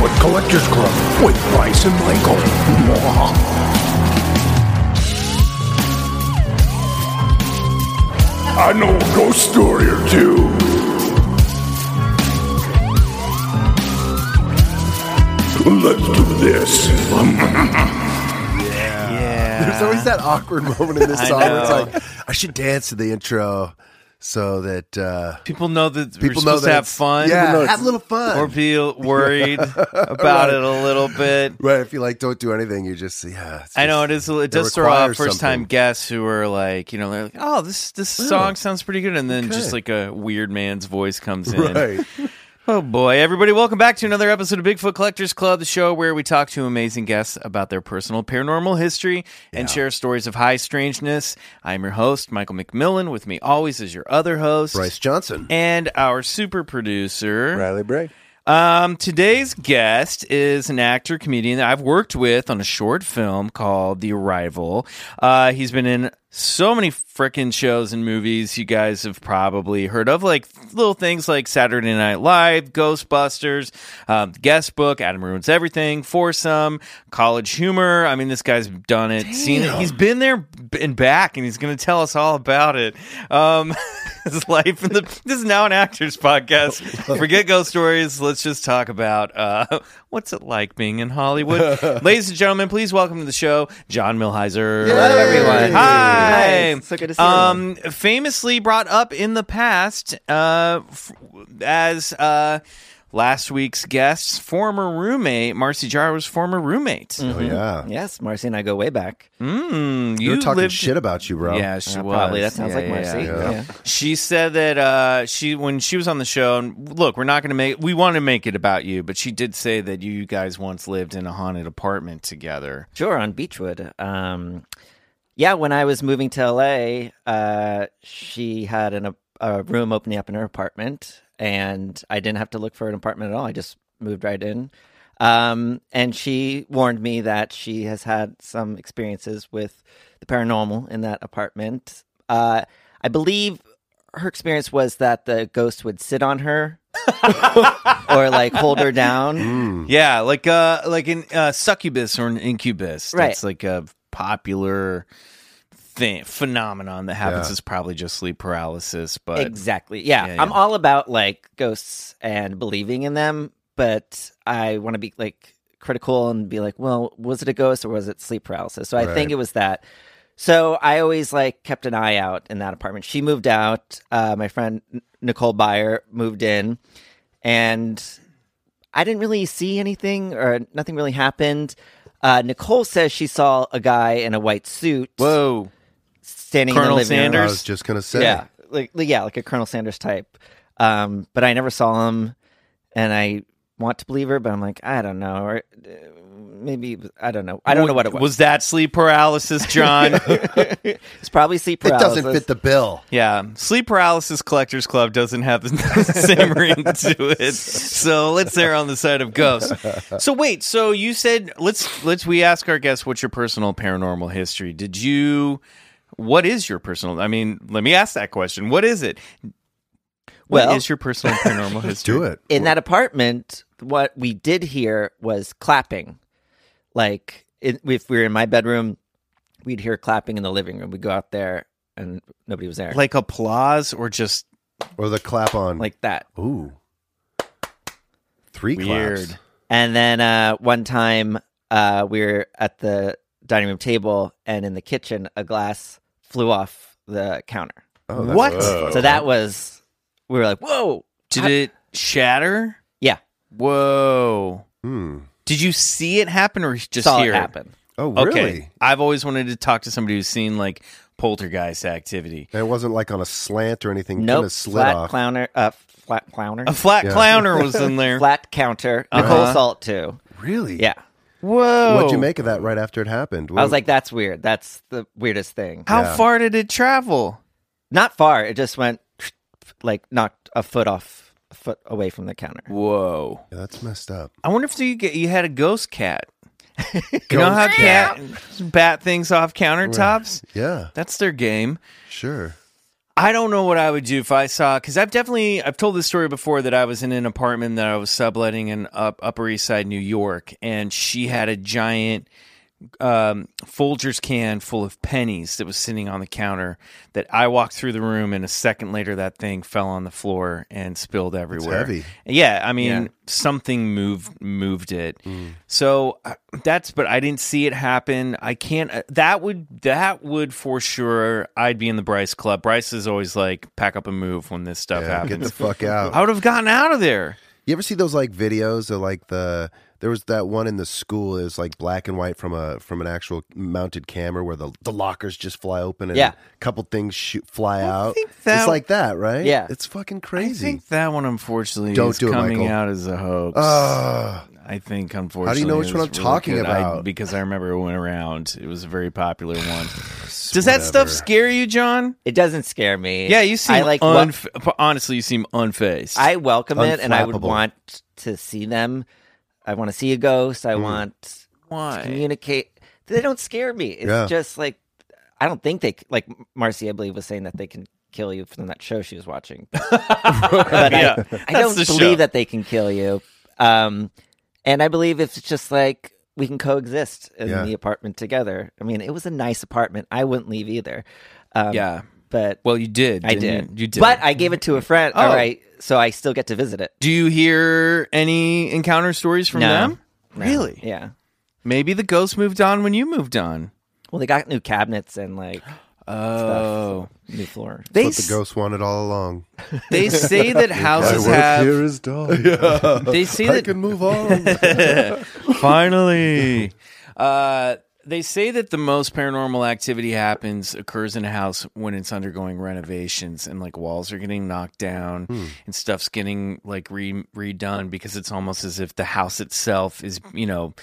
Bigfoot Collectors Club with Bryce and Michael. Mwah. I know a ghost story or two. Let's do this. yeah. There's always that awkward moment in this I song where it's like, I should dance to the intro so that uh, People know that we're people know that to have it's- fun. Yeah, have a little fun. Or be worried about Right. it a little bit. right. If you like don't do anything, you just yeah. it's I know it just- is. It does throw off requires first time something. guests who are like, you know, they're like, "Oh, this this song sounds pretty good," and then Okay. just like a weird man's voice comes in. Right. Oh boy, everybody, welcome back to another episode of Bigfoot Collectors Club, the show where we talk to amazing guests about their personal paranormal history and share stories of high strangeness. I'm your host, Michael McMillan. With me always is your other host, Bryce Johnson. and our super producer, Riley Bray. Um, today's guest is an actor comedian that I've worked with on a short film called The Arrival. Uh, he's been in so many frickin' shows and movies you guys have probably heard of, like little things like Saturday Night Live, Ghostbusters, um, Guest Book, Adam Ruins Everything, Foursome, College Humor. I mean, this guy's done it, seen it. He's been there and back, and he's going to tell us all about it. Um, his life in the. This is now an actor's podcast. Forget ghost stories. Let's just talk about uh, what's it like being in Hollywood. Ladies and gentlemen, please welcome to the show John Milhiser. Hello, everyone. Hi. Nice. So good to see Um, famously brought up in the past uh, f- as uh, last week's guest's former roommate, Marcy Jarreau's former roommate. Oh yeah. Yes, Marcy and I go way back. Mm, You were talking lived- shit about you, bro. Yeah, she Uh, was. probably. That sounds Yeah, like yeah, Marcy. yeah. Yeah. She said that uh, she when she was on the show. And look, we're not going to make. We want to make it about you, but she did say that you guys once lived in a haunted apartment together. Sure, on Beechwood. Um, yeah, when I was moving to LA, uh, she had an, a room opening up in her apartment, and I didn't have to look for an apartment at all. I just moved right in. Um, and she warned me that she has had some experiences with the paranormal in that apartment. Uh, I believe her experience was that the ghost would sit on her or like hold her down. Yeah, like uh, like an uh, succubus or an incubus. Right. That's like a popular thing phenomenon that happens. Yeah. Is probably just sleep paralysis, but exactly. Yeah. Yeah, I'm all about like ghosts and believing in them, but I want to be like critical and be like, well, was it a ghost or was it sleep paralysis? So I Right. think it was that. So I always like kept an eye out in that apartment. She moved out. Uh, my friend Nicole Byer moved in, and I didn't really see anything or nothing really happened. Uh, Nicole says she saw a guy in a white suit whoa, standing Colonel in the living room. Sanders? I was just gonna say. Yeah, like like- yeah, like a Colonel Sanders type. Um, but I never saw him, and I want to believe her, but I'm like, I don't know, or uh, maybe I don't know. I don't know what it was. Was that sleep paralysis, John? it's probably sleep paralysis. It doesn't fit the bill. Yeah, Sleep Paralysis Collectors Club doesn't have the same ring to it, so let's err on the side of ghosts. So wait, so you said let's let's we ask our guests what's your personal paranormal history? Did you? What is your personal? I mean, let me ask that question. What is it? What is Well- your personal paranormal history? Do it. in that apartment, what we did hear was clapping. Like it, if we were in my bedroom, we'd hear clapping in the living room. We'd go out there, and nobody was there. Like applause or just Or the clap on. like that. ooh, three Weird. claps. And then uh, one time uh, we were at the dining room table, and in the kitchen, a glass flew off the counter. Oh, that's What? fun. So that was we were like, "Whoa!" Did it shatter? Yeah, Whoa. Hmm. Did you see it happen or just saw hear it happen. Oh, Okay. really? I've always wanted to talk to somebody who's seen like poltergeist activity. And it wasn't like on a slant or anything. Kind Nope, of slid flat off. clowner, uh, flat clowner, A flat Yeah. clowner was in there. flat counter. Uh-huh. Nicole Salt too. Really? Yeah, Whoa. What'd you make of that right after it happened? I was like, "That's weird. That's the weirdest thing." How Yeah. far did it travel? Not far. It just went like knocked a foot off, a foot away from the counter. Whoa. Yeah, that's messed up. I wonder if you get you had a ghost cat. You know how cat bat things off countertops? Yeah, That's their game. sure. I don't know what I would do if I saw because I've definitely I've told this story before that I was in an apartment that I was subletting in up, Upper East Side, New York, and she had a giant um, Folgers can full of pennies that was sitting on the counter. That I walked through the room, and a second later, that thing fell on the floor and spilled everywhere. heavy. Yeah, I mean Yeah. something moved moved it. So uh, that's but I didn't see it happen. I can't. Uh, that would that would for sure. I'd be in the Bryce Club. Bryce is always like pack up and move when this stuff Yeah, get happens. the fuck out. I would have gotten out of there. You ever see those like videos of like the there was that one in the school it was like black and white from a from an actual mounted camera where the the lockers just fly open and Yeah. a couple things shoot fly out. think that- it's like that, right? Yeah. It's fucking crazy. I crazy. think that one unfortunately Don't is do it, coming Michael. out as a hoax. Ugh. I think unfortunately. How do you know which it one was I'm really talking good. I- about? because I remember it went around. It was a very popular one. Does that stuff Whatever. scare you, John? It doesn't scare me. Yeah, you seem I like. wel- unf- honestly, you seem unfazed. I welcome it, and I would Unflappable. want to see them. I want to see a ghost. I want Why? to communicate. They don't scare me. It's Yeah. just like I don't think they like Marcy. I believe was saying that they can kill you from that show she was watching. but Yeah, I, I don't believe show. that they can kill you. Um, and I believe it's just like we can coexist in Yeah. the apartment together. I mean, it was a nice apartment. I wouldn't leave either. Um, Yeah. But Well, you did. I didn't did. You, you did. But I gave it to a friend. All Oh. right, so I still get to visit it. Do you hear any encounter stories from No. them? No. Really? Yeah. Maybe the ghost moved on when you moved on. Well, they got new cabinets and like Oh, new floor. they What the ghost wanted all along. they say that houses work have. here is done. They say I that can move on. Finally. Uh, they say that the most paranormal activity happens occurs in a house when it's undergoing renovations and like walls are getting knocked down and stuff's getting like re- redone because it's almost as if the house itself is you know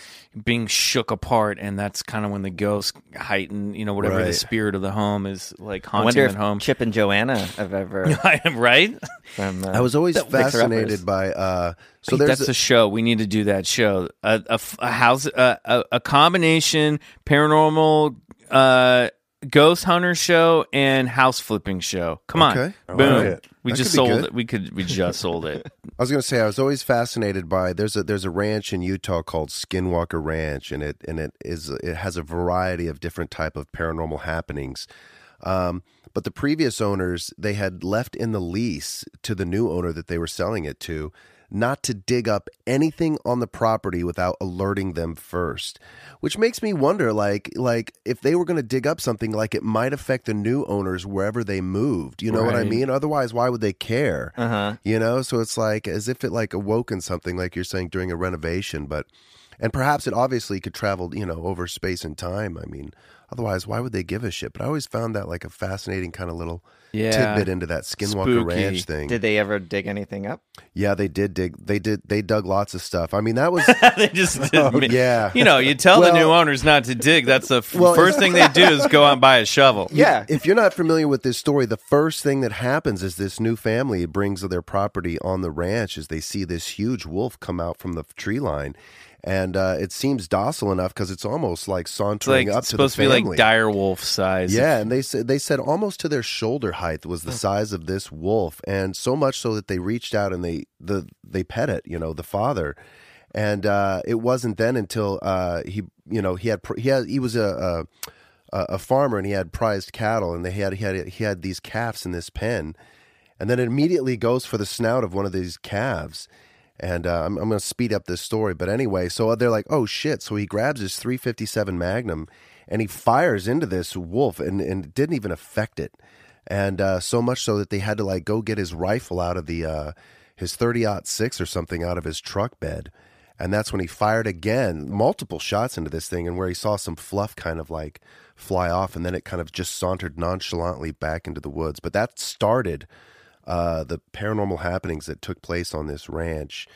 being shook apart and that's kind of when the ghost heighten you know whatever the spirit of the home is like I haunting wonder if home. Chip and Joanna have ever. right? from, uh, I was always fascinated by uh so Wait, there's that's a, a show. We need to do that show. A, a f- a house, a, a, a combination paranormal, uh, ghost hunter show and house flipping show. Come on, Okay. I boom. like it. We That just sold good. it. We could. We just sold it. I was going to say I was always fascinated by there's a there's a ranch in Utah called Skinwalker Ranch and it and it is it has a variety of different type of paranormal happenings. Um, but the previous owners they had left in the lease to the new owner that they were selling it to not to dig up anything on the property without alerting them first which makes me wonder like like if they were going to dig up something like it might affect the new owners wherever they moved you know what i mean? Otherwise why would they care? Uh-huh. you know so it's like as if it like awoken something like you're saying during a renovation but and perhaps it obviously could travel you know over space and time i mean otherwise why would they give a shit? But i always found that like a fascinating kind of little Yeah. tidbit into that skinwalker Spooky. ranch thing Did they ever dig anything up? yeah they did dig they did they dug lots of stuff i mean that was they just. Oh, yeah You know, you tell the new owners not to dig. That's the f- Well, first thing they do is go out and buy a shovel. Yeah. if you're not familiar with this story, the first thing that happens is this new family brings their property on the ranch as they see this huge wolf come out from the tree line. And uh, it seems docile enough because it's almost like sauntering like up to the. It's supposed to be like dire wolf size. Yeah, and they said they said almost to their shoulder height was the size of this wolf, and so much so that they reached out and they the they pet it, you know, the father, and uh, it wasn't then until uh, he you know he had he had he was a, a a farmer and he had prized cattle and they had he had he had these calves in this pen. and then it immediately goes for the snout of one of these calves. And uh, I'm, I'm going to speed up this story, but anyway, so they're like, "Oh shit!" So he grabs his 357 Magnum and he fires into this wolf, and and didn't even affect it. And uh, so much so that they had to like go get his rifle out of the uh, his 30 six or something out of his truck bed, and that's when he fired again, multiple shots into this thing, and where he saw some fluff kind of like fly off, and then it kind of just sauntered nonchalantly back into the woods. But that started uh, the paranormal happenings that took place on this ranch.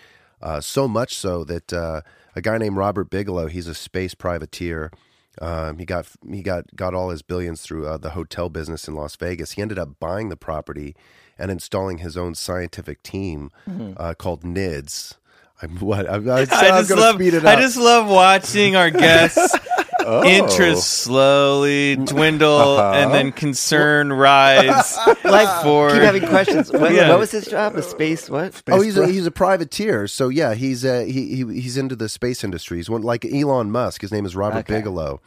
Uh, so much so that uh, a guy named Robert Bigelow, he's a space privateer. Um, he got he got got all his billions through uh, the hotel business in Las Vegas. He ended up buying the property and installing his own scientific team uh, called NIDS. I'm what I'm, I, I I'm just gonna love. speed it I just love watching our guests' Oh. interest slowly dwindle and then concern rise. Like, for keep having questions. What, Yeah. what was his job? A space what? Oh, he's a, he's a privateer. So yeah, he's uh, he, he he's into the space industry. He's one like Elon Musk. His name is Robert Okay. Bigelow.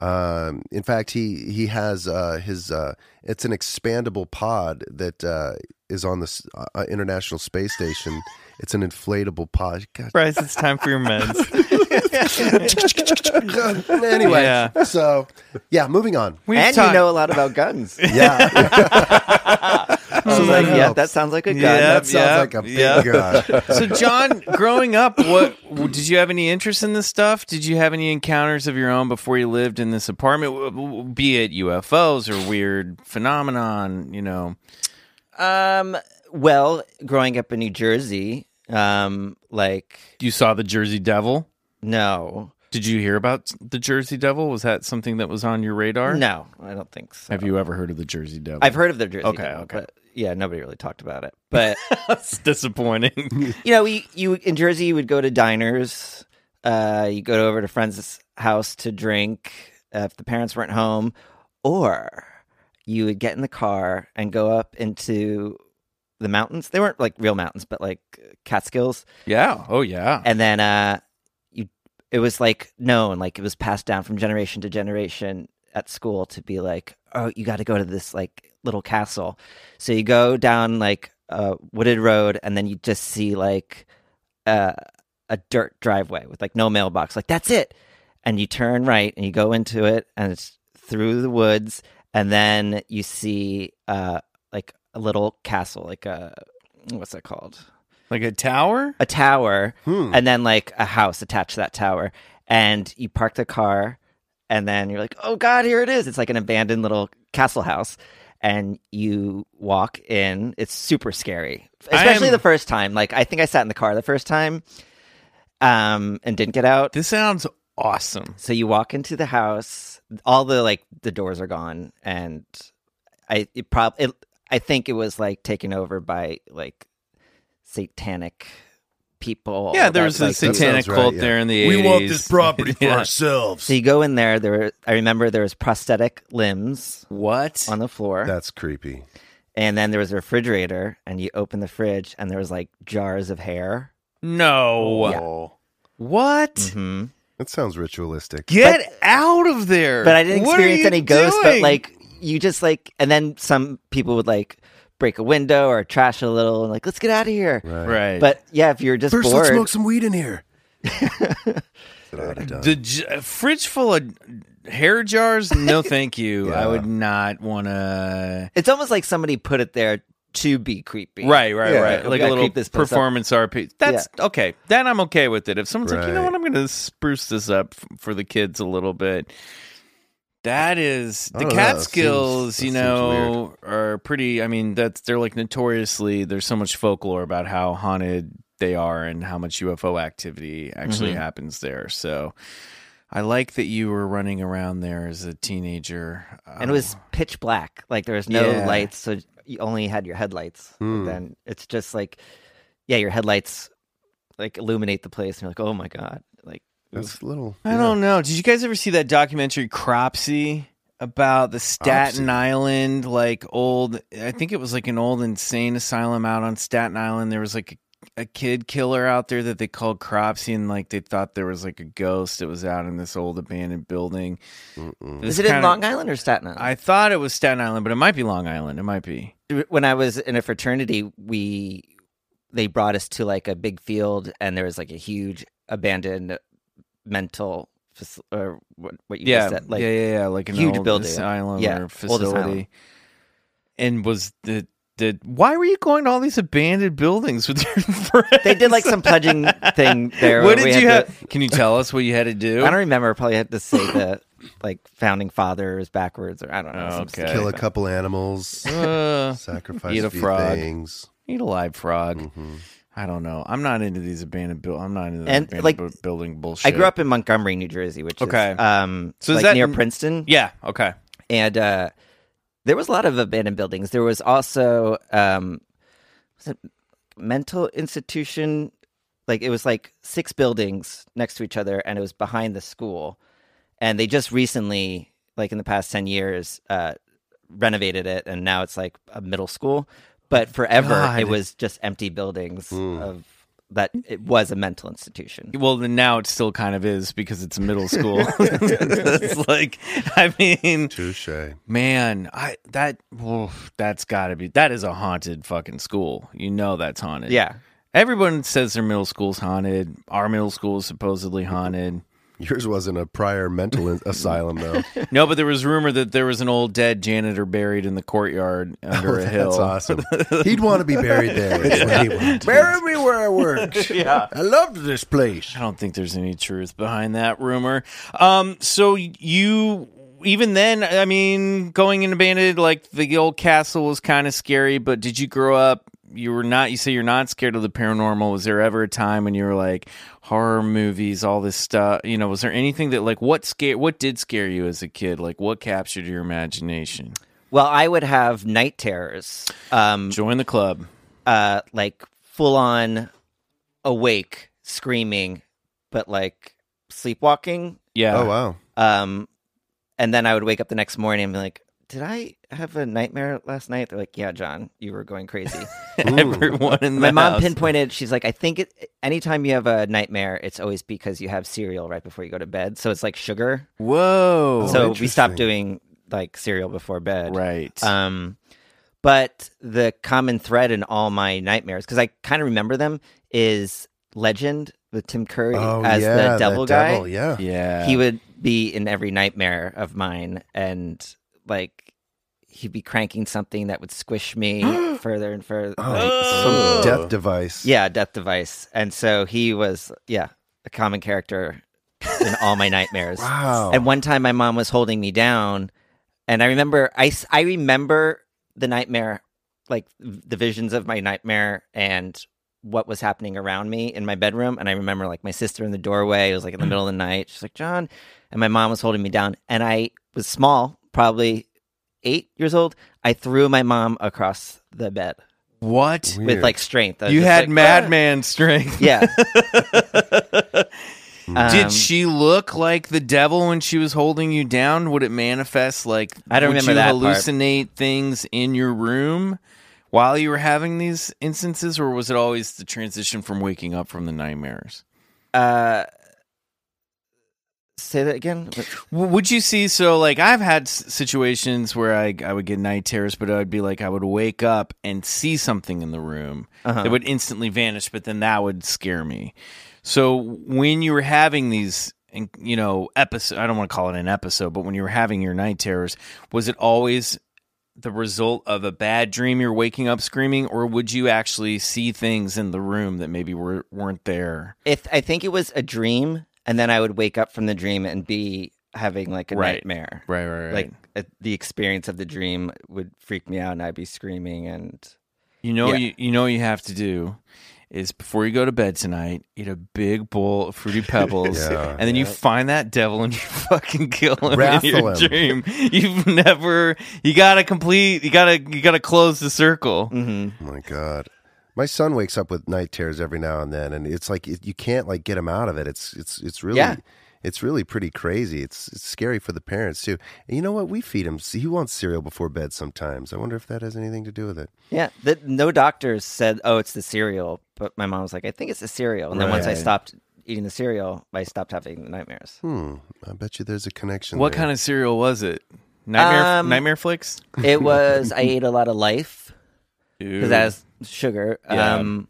Um, in fact, he he has uh, his uh, it's an expandable pod that uh, is on the uh, International Space Station. It's an inflatable pod. God. Bryce, it's time for your meds. anyway, Yeah. so yeah, moving on. We've and talked- you know a lot about guns. Yeah, I was like, that yeah, that sounds like a gun. Yeah. that sounds Yep, like a big yep. gun. So, John, growing up, what did you have any interest in this stuff? Did you have any encounters of your own before you lived in this apartment? W- w- Be it UFOs or weird phenomenon, you know? Um, well, growing up in New Jersey, um, like You saw the Jersey Devil. No, Did you hear about the Jersey Devil? Was that something that was on your radar? no, I don't think so. Have you ever heard of the Jersey Devil? I've heard of the Jersey. Okay, Devil, okay. but yeah, nobody really talked about it. But That's disappointing. you know, we, you in Jersey, you would go to diners. Uh, you go over to friends' house to drink uh, if the parents weren't home, or you would get in the car and go up into the mountains. They weren't like real mountains, but like Catskills. yeah. Oh, yeah. and then uh it was like known like it was passed down from generation to generation at school to be like oh you got to go to this like little castle. So you go down like a wooded road and then you just see like uh, a dirt driveway with like no mailbox like that's it! And you turn right and you go into it and it's through the woods and then you see uh like a little castle like a what's that called Like a tower? a tower Hmm. and then like a house attached to that tower. And you park the car and then you're like oh god here it is. It's like an abandoned little castle house. And you walk in. It's super scary. Especially am- the first time. Like i think i sat in the car the first time um and didn't get out. This sounds awesome. so you walk into the house. All the like the doors are gone. And i it prob it, i think it was like taken over by like satanic people Yeah, there was a like, satanic sounds right, cult yeah. there in the 80s. We want this property for Yeah. ourselves. So you go in there. There, were, I remember there was prosthetic limbs What? on the floor, That's creepy. and then there was a refrigerator. And you open the fridge, and there was like jars of hair. No. What? hmm That sounds ritualistic. Get out of there. But I didn't What experience any ghosts. But like you just like, and then some people would like break a window or trash a little, and like let's get out of here. Right. right. But yeah, if you're just First, bored, let's smoke some weed in here. That's what I would have done. the j- a fridge full of hair jars? No, thank you. I would not want to. it's almost like somebody put it there to be creepy. Right, right, Yeah. right. Like a little keep this place up. performance RP. That's okay. Then I'm okay with it. If someone's like, you know what, I'm going to spruce this up f- for the kids a little bit. That is the don't know, that Catskills. you know, are pretty. I mean, that's they're like notoriously. There's so much folklore about how haunted they are and how much UFO activity actually Mhm. happens there. So, I like that you were running around there as a teenager. and it was Oh. pitch black. Like there was no Yeah. lights, so you only had your headlights. Hmm. Then it's just like, yeah, your headlights like illuminate the place, and you're like, oh my god, like That's a little. I yeah. don't know. Did you guys ever see that documentary Cropsy about the Staten Cropsy. Island like old I think it was like an old insane asylum out on Staten Island. There was like a kid killer out there that they called Cropsy, and like they thought there was like a ghost that was out in this old abandoned building. was Is it in kinda- Long Island or Staten Island? I thought it was Staten Island, but it might be Long Island. It might be. when I was in a fraternity, we they brought us to like a big field, and there was like a huge abandoned mental fac- or what, what you Yeah, just said, like yeah, yeah, yeah, like an huge old building. asylum Yeah, or old facility. asylum. And was the the why were you going to all these abandoned buildings with your friends? They did like some pledging thing there. What where we did you had have? Can you tell us what you had to to- do? I don't remember. Probably had to say the like founding fathers backwards, or I don't know. Okay. Kill a couple animals, Uh, sacrifice Eat a a few frog. things. eat a live frog. Mm-hmm. I don't know. I'm not into these abandoned build. I'm not into the And, abandoned like, bu- building bullshit. I grew up in Montgomery, New Jersey, which Okay. is um, So is that near Princeton. Yeah. Okay. and uh, there was a lot of abandoned buildings. There was also um, was it mental institution? Like it was like six buildings next to each other, and it was behind the school. And they just recently, like in the past ten years, uh, renovated it, and now it's like a middle school. But forever, God. it was just empty buildings hmm. of that. It was a mental institution. Well, now it still kind of is because it's middle school. it's like, I mean, Touche. man, I that oof, that's got to be that is a haunted fucking school. You know that's haunted. Yeah. Everyone says their middle school's haunted. Our middle school is supposedly haunted. Yours wasn't a prior mental asylum, though. No, but there was rumor that there was an old dead janitor buried in the courtyard under a hill. Oh, That's awesome. He'd want to be buried there. is what he wanted. Bury me where I worked. Yeah. I loved this place. I don't think there's any truth behind that rumor. Um, so you even then, I mean, going into bandit, like the old castle was kind of scary. But did you grow up? You were not. You say you're not scared of the paranormal. Was there ever a time when you were like horror movies, all this stuff? You know, was there anything that like what scare? What did scare you as a kid? Like what captured your imagination? Well, I would have night terrors. Um, Join the club. uh like full on awake screaming but like sleepwalking Yeah. Oh wow. um and then i would wake up the next morning and be like did i have a nightmare last night they're like yeah john you were going crazy Everyone in the my mom house. pinpointed she's like i think it, anytime you have a nightmare it's always because you have cereal right before you go to bed so it's like sugar Whoa. so we stopped doing like cereal before bed right. um, but the common thread in all my nightmares, because I kind of remember them, is Legend with Tim Curry Oh as yeah, the that devil guy. devil, yeah. yeah. He would be in every nightmare of mine, and like he'd be cranking something that would squish me further and further. Oh, some death device. Yeah, death device. And so he was, yeah, a common character in all my nightmares. Wow. And one time my mom was holding me down, and I remember I, I remember the nightmare, like the visions of my nightmare and what was happening around me in my bedroom. And I remember like my sister in the doorway. It was like in the middle of the night. She's like, John, and my mom was holding me down, and I was small, probably eight years old. I threw my mom across the bed what? With like strength. I was You just had like, madman strength. yeah. Um, Did she look like the devil when she was holding you down? Would it manifest like I don't would remember you that part. hallucinate things in your room while you were having these instances, or was it always the transition from waking up from the nightmares? Uh, say that again. Would you see? So, like, I've had situations where I I would get night terrors, but I'd be like, I would wake up and see something in the room Uh-huh. that would instantly vanish, but then that would scare me. So, when you were having these, you know, episode, I don't want to call it an episode, but when you were having your night terrors, was it always the result of a bad dream? You're waking up screaming, or would you actually see things in the room that maybe were weren't there? If I think it was a dream, and then I would wake up from the dream and be having like a Right. nightmare. Right, right, right. Like uh, the experience of the dream would freak me out, and I'd be screaming. And You know, Yeah. you, you know, what you have to do is before you go to bed tonight, eat a big bowl of fruity pebbles, Yeah. and then you find that devil and you fucking kill him Raffle in your him. dream. You've never, you gotta complete, you gotta, you gotta close the circle. Mhm. Oh my god. My son wakes up with night terrors every now and then, and it's like it, you can't like get him out of it. It's it's it's really Yeah. it's really pretty crazy. It's it's scary for the parents too. And you know what? We feed him. He wants cereal before bed sometimes. I wonder if that has anything to do with it. Yeah, the, no doctors said, "Oh, it's the cereal," but my mom was like, "I think it's the cereal." And then once I stopped eating the cereal, I stopped having the nightmares. Hmm. I bet you there's a connection. What there. kind of cereal was it? Nightmare Um, Nightmare Flicks. It was I ate a lot of Life because Ooh. that has sugar. Yeah. Um,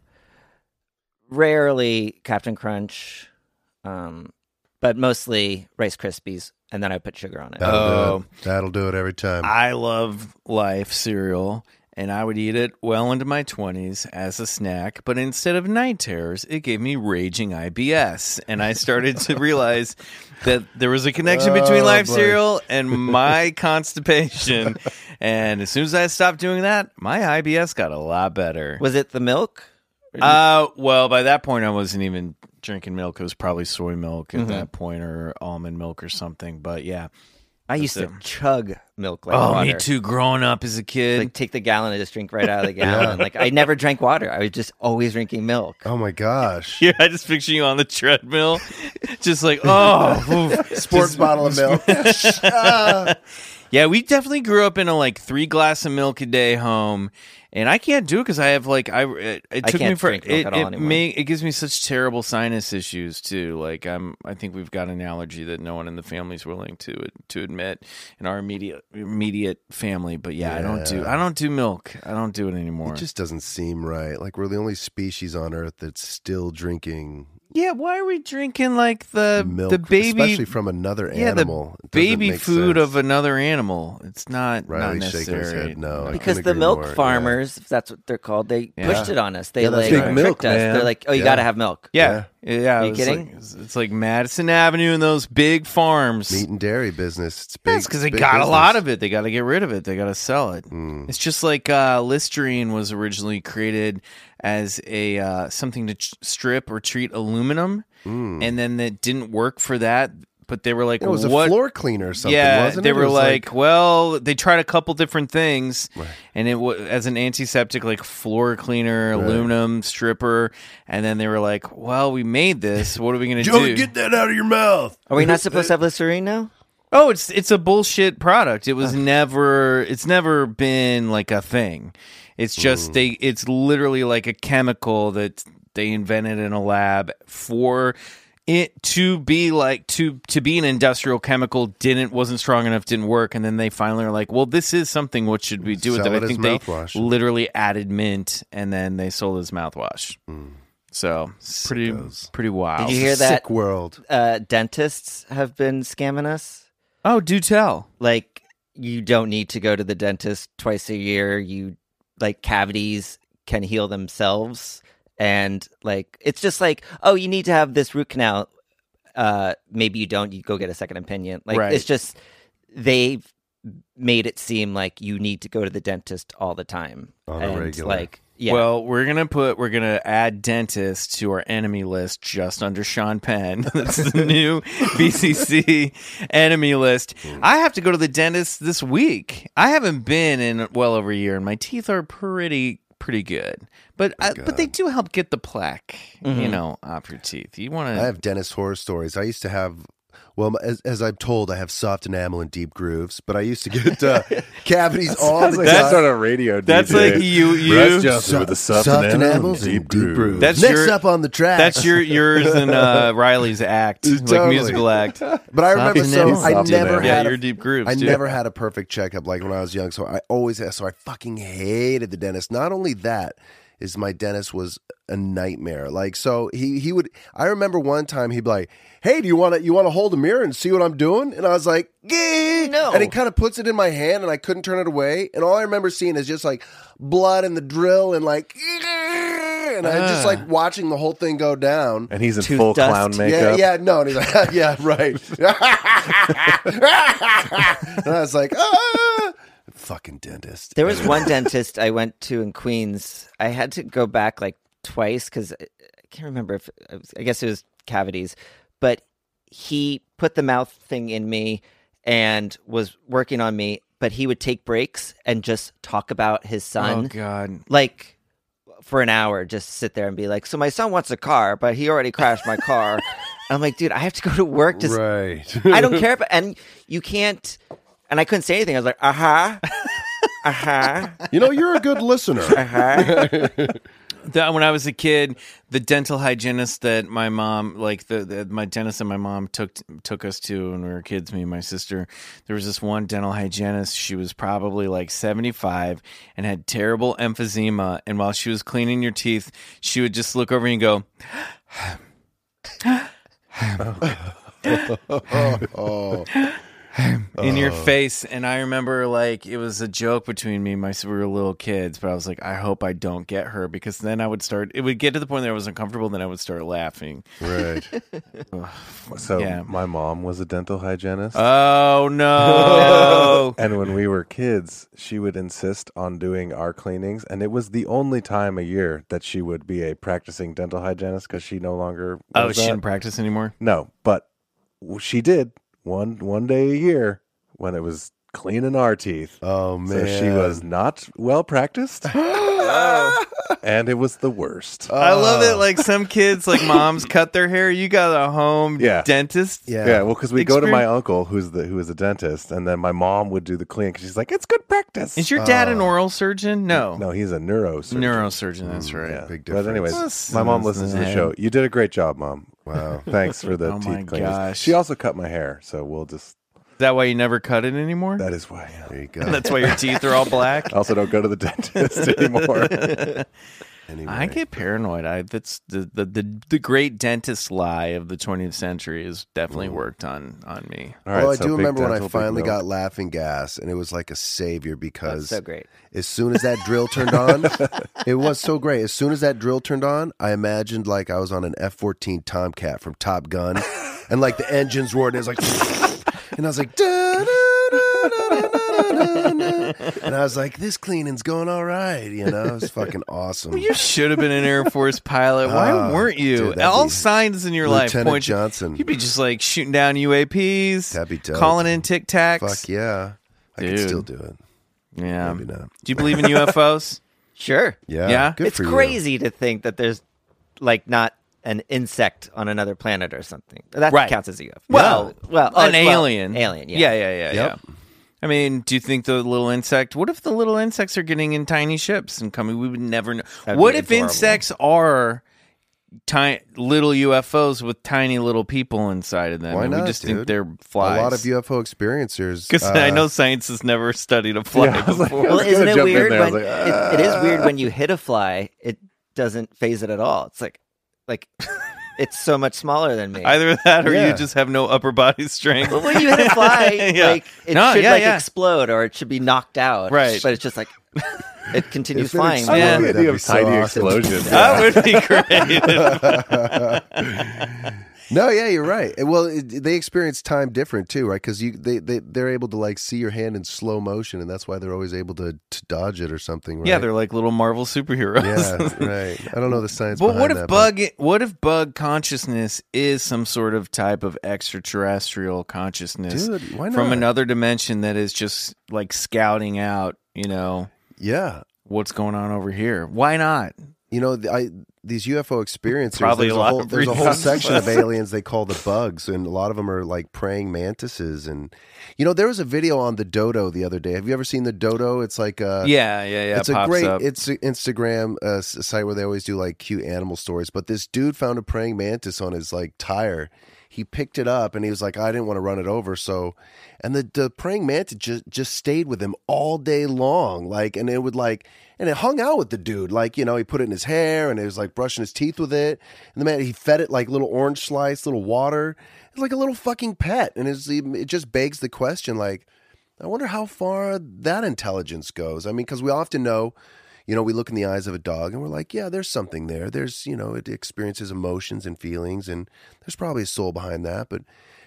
rarely Captain Crunch, um, but mostly Rice Krispies, and then I put sugar on it. That'll Oh. do it. That'll do it every time. I love Life cereal, and I would eat it well into my 20s as a snack. But instead of night terrors, it gave me raging IBS. And I started to realize that there was a connection between Oh, Life boy. cereal and my constipation. And as soon as I stopped doing that, my IBS got a lot better. Was it the milk? Uh, well, by that point, I wasn't even drinking milk. It was probably soy milk Mm-hmm. at that point, or almond milk or something. But yeah. I used to it. chug milk like oh, water. me too. Growing up as a kid, Like take the gallon and just drink right out of the gallon. Like I never drank water. I was just always drinking milk. oh my gosh. Yeah, I just picture you on the treadmill, just like oh, oof. Sports bottle of milk. Yeah. We definitely grew up in a like three glass of milk a day home, and I can't do it because I have like I it, it I took me can't for drink milk it at all it, anymore. may, it gives me such terrible sinus issues too. Like I'm I think we've got an allergy that no one in the family's willing to to admit in our immediate immediate family. But yeah, I don't do I don't do milk. I don't do it anymore. It just doesn't seem right. Like we're the only species on Earth that's still drinking yeah, why are we drinking like the milk, the baby especially from another yeah, animal. the baby food sense. of another animal. It's not Riley's not shaking his necessary. head no. I because the milk more. Yeah. farmers, if that's what they're called, they Yeah. pushed it on us. They Yeah, like right. tricked Milk, us. man. They're like, "Oh, you Yeah. got to have milk." Yeah, yeah. Are you kidding? Like, it's, it's like Madison Avenue and those big farms. Meat and dairy business. It's big. That's because they big got a lot of it. They got to get rid of it. They got to sell it. Mm. It's just like uh, Listerine was originally created as a uh, something to ch- strip or treat aluminum, Mm. and then it didn't work for that. But they were like, It was a floor cleaner or something, yeah, wasn't they it? It were was like, well, they tried a couple different things, Right. and it was as an antiseptic, like floor cleaner, aluminum stripper, and then they were like, well, we made this. What are we gonna Joey, do? get that out of your mouth. Are we not supposed to have Listerine now? Oh, it's it's a bullshit product. It was never it's never been like a thing. It's just they it's literally like a chemical that they invented in a lab for it to be like to to be an industrial chemical didn't wasn't strong enough didn't work and then they finally are like well this is something what should we do with Sell it it i think they mouthwash. literally added mint and then they sold it as mouthwash so pretty Sickos. Did pretty wild did you hear that? Sick world. Uh, dentists have been scamming us. oh do tell Like you don't need to go to the dentist twice a year. You like cavities can heal themselves, and like it's just like, oh, you need to have this root canal. Uh, maybe you don't. You go get a second opinion. Like Right. it's just they've made it seem like you need to go to the dentist all the time. On a and regular. like yeah. Well, we're gonna put we're gonna add dentist to our enemy list just under Sean Penn. That's the new BCC enemy list. I have to go to the dentist this week. I haven't been in well over a year, and my teeth are pretty pretty good. But uh, but they do help get the plaque, you know, off your teeth. You want to? I have dentist horror stories. I used to have, well, as, as I'm told, I have soft enamel and deep grooves, but I used to get uh, cavities all the like time. That's sort a radio. That's DJ. like you- you- Russ Johnson So- with the soft, soft enamel enamels and and deep grooves. That's Next your- up on the track. That's your yours and uh, Riley's act, like Totally. musical act. But I remember, Soft so enamel. I Soft never enamel. Yeah, had your a, deep grooves. I too. never had a perfect checkup like when I was young. So I always so I fucking hated the dentist. Not only that is my dentist was a nightmare. Like so he he would I remember one time he'd be like, "Hey, do you want to you want to hold a mirror and see what I'm doing?" And I was like, "Yeah." No. And he kind of puts it in my hand and I couldn't turn it away. And all I remember seeing is just like blood and the drill and like and I'm just like watching the whole thing go down. and he's in Tooth full dust. clown Yeah, makeup. yeah, yeah, no. And he's like, yeah, right. and I was like, ah, fucking dentist. There was one dentist I went to in Queens. I had to go back like twice because I uh, I can't remember if I guess it was cavities, but he put the mouth thing in me and was working on me. But he would take breaks and just talk about his son. Oh God. like for an hour. Just sit there and be like, "So my son wants a car, but he already crashed my car." I'm like, dude, I have to go to work. Just right. I don't care. But, and you can't. And I couldn't say anything. I was like, uh huh, uh huh, you know, you're a good listener. uh huh. That when I was a kid, the dental hygienist that my mom, like the, the my dentist and my mom took took us to when we were kids, me and my sister. There was this one dental hygienist. She was probably like seventy five and had terrible emphysema. And while she was cleaning your teeth, she would just look over and go, oh, in your uh. face and i remember like it was a joke between me and my we were little kids but i was like i hope i don't get her because then i would start it would get to the point that i was uncomfortable then i would start laughing right. So Yeah. my mom was a dental hygienist. oh no and when we were kids, she would insist on doing our cleanings, and it was the only time a year that she would be a practicing dental hygienist because she no longer. oh she that. didn't practice anymore No, but she did one one day a year when it was cleaning our teeth. Oh man. So she was not well practiced, and it was the worst. i love it oh. like some kids like moms cut their hair you got a home Yeah. dentist Yeah. yeah, well, because we go to my uncle, who's the who is a dentist, and then my mom would do the cleaning. 'cause she's like, "It's good practice." is your dad an oh. oral surgeon no no, he's a neurosurgeon. neurosurgeon that's mm, right Yeah. Big But anyways, difference. my mom listens to to the show. You did a great job, mom. Wow. Thanks for the Oh teeth my cleaners. gosh. She also cut my hair, so we'll just. Is that why you never cut it anymore That is why. There you go. that's why your teeth are all black I also don't go to the dentist anymore. Anyway. I get paranoid. I that's the, the the the great dentist lie of the 20th century has definitely mm. worked on on me. All right, well, I so do big remember when I finally got laughing gas, and it was like a savior because so great. as soon as that drill turned on, it was so great. As soon as that drill turned on, I imagined like I was on an F fourteen Tomcat from Top Gun, and like the engines roared, and it was like, and I was like, "Da, da, da, da, da, da, da." and I was like, this cleaning's going all right, you know, it was fucking awesome. You should have been an Air Force pilot. Why Ah, weren't you? dude, that'd All be- signs in your life Lieutenant point. Johnson. You'd be just like shooting down UAPs, That'd be dope. calling in Tic Tacs. Fuck yeah, I could Dude. still do it. Yeah. Maybe not. Do you believe in UFOs? Sure. Yeah, Yeah? Good it's for you. crazy to think that there's like not an insect on another planet or something. That Right. counts as a UFO. Well, well, an oh, well, alien. alien. Yeah. Yeah, yeah, yeah, Yep. yeah. I mean, do you think the little insect? What if the little insects are getting in tiny ships and coming? We would never know. That'd what if adorable. insects are tiny little UFOs with tiny little people inside of them? Why and not, we just dude? think they're flies. A lot of UFO experiencers. Because uh, I know science has never studied a fly Yeah, I was like, before. I was Well, isn't it weird there. I was when like, it, it is "Ah." weird when you hit a fly, it doesn't phase it at all. It's like like it's so much smaller than me. Either that, or Yeah. you just have no upper body strength. But when you hit a fly, Yeah. like it No, should yeah, like yeah. explode or it should be knocked out. Right. But it's just like it continues If it flying. exploded, Yeah. I love the that'd idea be of so tiny awesome. explosions. That would be great. No, yeah, you're right. Well, it, they experience time different too, right? Because you they they they're able to like see your hand in slow motion, and that's why they're always able to, to dodge it or something. Right? yeah, they're like little Marvel superheroes. yeah, right. I don't know the science. But behind what if that, bug? What if bug consciousness is some sort of type of extraterrestrial consciousness Dude, from another dimension that is just like scouting out? You know Yeah, what's going on over here? Why not? you know, I these UFO experiences. Probably there's a lot whole, There's a whole section of aliens they call the bugs, and a lot of them are like praying mantises. And you know, there was a video on the dodo the other day. Have you ever seen the dodo? It's like uh, yeah, yeah, yeah. it's it a great up. it's Instagram uh, site where they always do like cute animal stories. But this dude found a praying mantis on his like tire. He picked it up and he was like, I didn't want to run it over, so and the the praying mantis just just stayed with him all day long, like, and it would like, and it hung out with the dude, like, you know, he put it in his hair and it was like brushing his teeth with it, and the man he fed it like little orange slice, little water, it's like a little fucking pet, and it's it just begs the question, like. I wonder how far that intelligence goes. I mean, because we often know, you know, we look in the eyes of a dog and we're like, yeah, there's something there. There's, you know, it experiences emotions and feelings, and there's probably a soul behind that. But,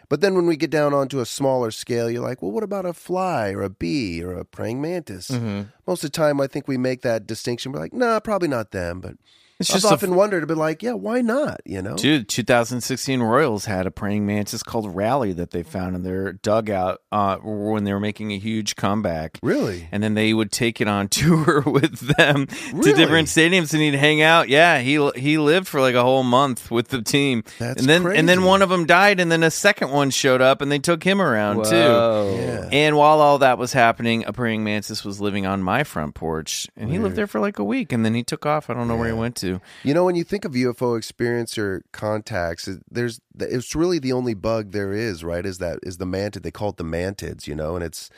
but then when we get down onto a smaller scale, you're like, well, what about a fly or a bee or a praying mantis? Mm-hmm. Most of the time, I think we make that distinction. We're like, nah, probably not them. But It's I've just a often wondered, but like, yeah, why not? You know, Dude, 2016 Royals had a praying mantis called Rally that they found in their dugout uh, when they were making a huge comeback. Really? And then they would take it on tour with them to different stadiums and he'd hang out. Yeah, he he lived for like a whole month with the team. That's and then and then one of them died and then a second one showed up and they took him around too. Yeah. And while all that was happening, a praying mantis was living on my front porch, and he lived there for like a week, and then he took off. I don't know where he went to. You know, when you think of UFO experiencer contacts, there's it's really the only bug there is, right? Is that is the mantid? They call it the mantids, you know, and it's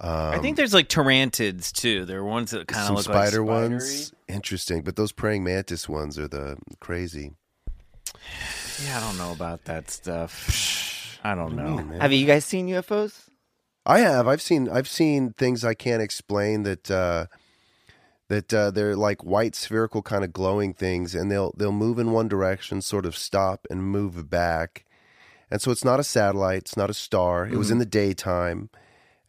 um, I think there's like tarantids too. There are ones that kind of look spider like spidery. ones. Interesting, but those praying mantis ones are the crazy. Yeah, I don't know about that stuff. I don't know. Have you guys seen UFOs? I have. I've seen. I've seen things I can't explain that. Uh, that uh, they're like white spherical kind of glowing things, and they'll they'll move in one direction, sort of stop and move back, and so it's not a satellite, it's not a star. It was in the daytime,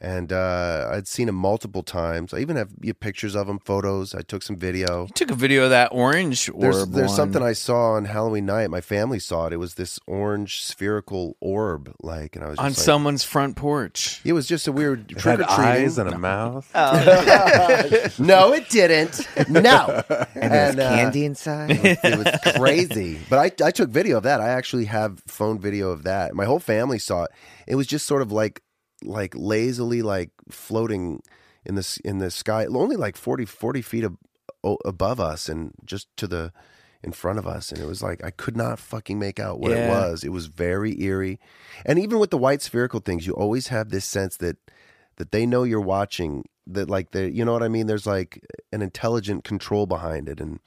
and uh, I'd seen him multiple times. I even have you know, pictures of him, photos. I took some video. You took a video of that orange orb. There's there's one. something I saw on Halloween night. My family saw it. It was this orange spherical orb, like, and I was just on like, someone's front porch. It was just a weird It trick had or treating. eyes and a mouth. no, it didn't. No. And there's uh, candy inside. it was crazy. But I, I took video of that. I actually have phone video of that. My whole family saw it. It was just sort of like like lazily like floating in the in the sky, only like 40, 40 feet ab- above us and just to the in front of us. And it was like I could not fucking make out what it was. It was very eerie. And even with the white spherical things, you always have this sense that that they know you're watching. That like they, you know what I mean. There's like an intelligent control behind it, and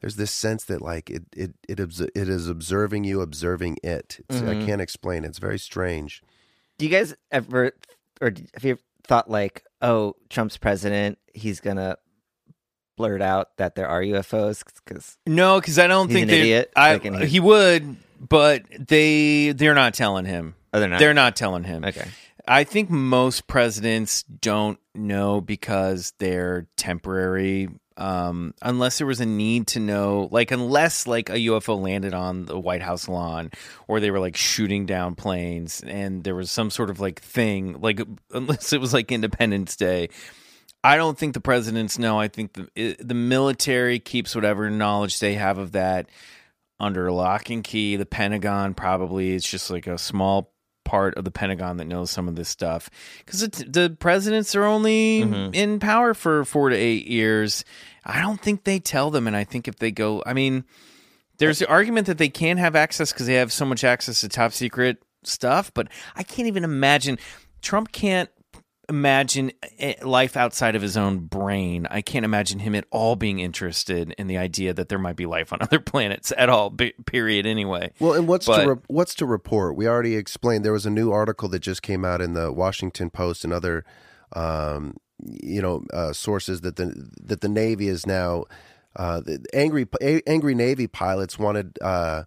there's this sense that like it it it, it is observing you, observing it. It's, I mm-hmm. can't explain. It's very strange. Do you guys ever, or have you thought like, oh, Trump's president, he's gonna blurt out that there are UFOs? Because No, because I don't think they. idiot, I, like, he- he would, but they they're not telling him. oh, they're not. They're not telling him. Okay. I think most presidents don't know because they're temporary. Um, unless there was a need to know, like unless like a UFO landed on the White House lawn, or they were like shooting down planes, and there was some sort of like thing, like unless it was like Independence Day. I don't think the presidents know. I think the it, the military keeps whatever knowledge they have of that under lock and key. The Pentagon probably it's just like a small part of the Pentagon that knows some of this stuff because the presidents are only in power for four to eight years. I don't think they tell them, and I think if they go, I mean, there's the argument that they can have access because they have so much access to top secret stuff, but I can't even imagine. Trump can't imagine eh, life outside of his own brain. I can't imagine him at all being interested in the idea that there might be life on other planets at all. Period. Anyway. Well, and what's But- to re- what's to report? We already explained. There was a new article that just came out in the Washington Post and other, um, you know, uh, sources that the that the Navy is now uh, the angry a- angry Navy pilots wanted. Uh,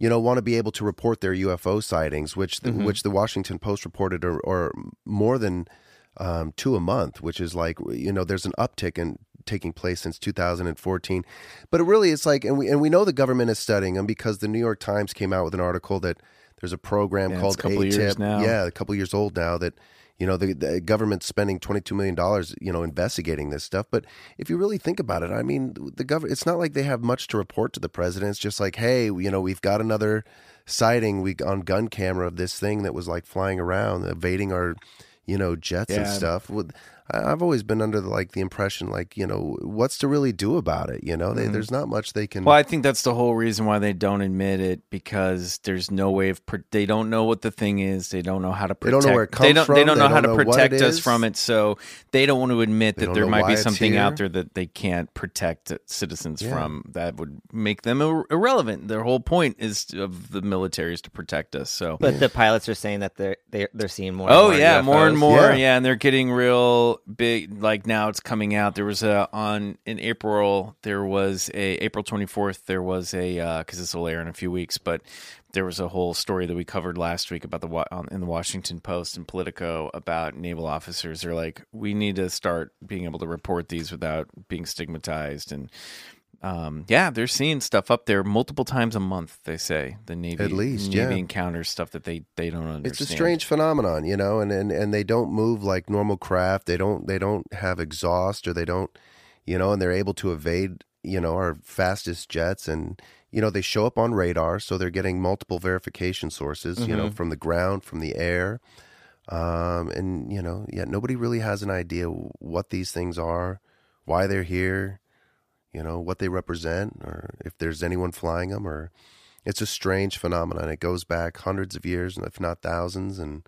you know, want to be able to report their UFO sightings, which the, which the Washington Post reported, or, or more than um, two a month, which is like you know, there's an uptick in taking place since 2014. But it really is like, and we and we know the government is studying them because the New York Times came out with an article that there's a program Yeah, called a couple years ATIP. now. Yeah, a couple years old now that. You know the, the government's spending twenty two million dollars, you know, investigating this stuff. But if you really think about it, I mean, the government. It's not like they have much to report to the president. It's just like, hey, you know, we've got another sighting we on gun camera of this thing that was like flying around, evading our, you know, jets and stuff. With I- I've always been under the, like the impression, like you know, what's to really do about it? You know, they, there's not much they can. Mm-hmm. Well, I think that's the whole reason why they don't admit it because there's no way of pr- they don't know what the thing is. They don't know how to protect. They don't know where it they comes don't, from. They don't They know how don't to know protect us is. from it. So they don't want to admit They that there might be it's something out there that they can't protect citizens Yeah. from. That would make them ir- irrelevant. Their whole point is of the military is to protect us. So. But the pilots are saying that they're they're, they're seeing more. Oh and more yeah, more and more. Yeah. Yeah. and they're getting real big. Like now, it's coming out. There was a on in April. There was a April twenty fourth. There was a uh, because this will air in a few weeks, but there was a whole story that we covered last week about the in the Washington Post and Politico about naval officers. They're like, we need to start being able to report these without being stigmatized and. Um, yeah, they're seeing stuff up there multiple times a month. They say the Navy At least, Navy yeah. encounters stuff that they they don't understand. It's a strange phenomenon, you know, and, and, and they don't move like normal craft. They don't they don't have exhaust or they don't, you know, and they're able to evade, you know, our fastest jets and you know they show up on radar, so they're getting multiple verification sources, you know, from the ground, from the air, um, and you know, yeah, nobody really has an idea what these things are, why they're here, you know, what they represent, or if there's anyone flying them, or it's a strange phenomenon. It goes back hundreds of years, if not thousands, and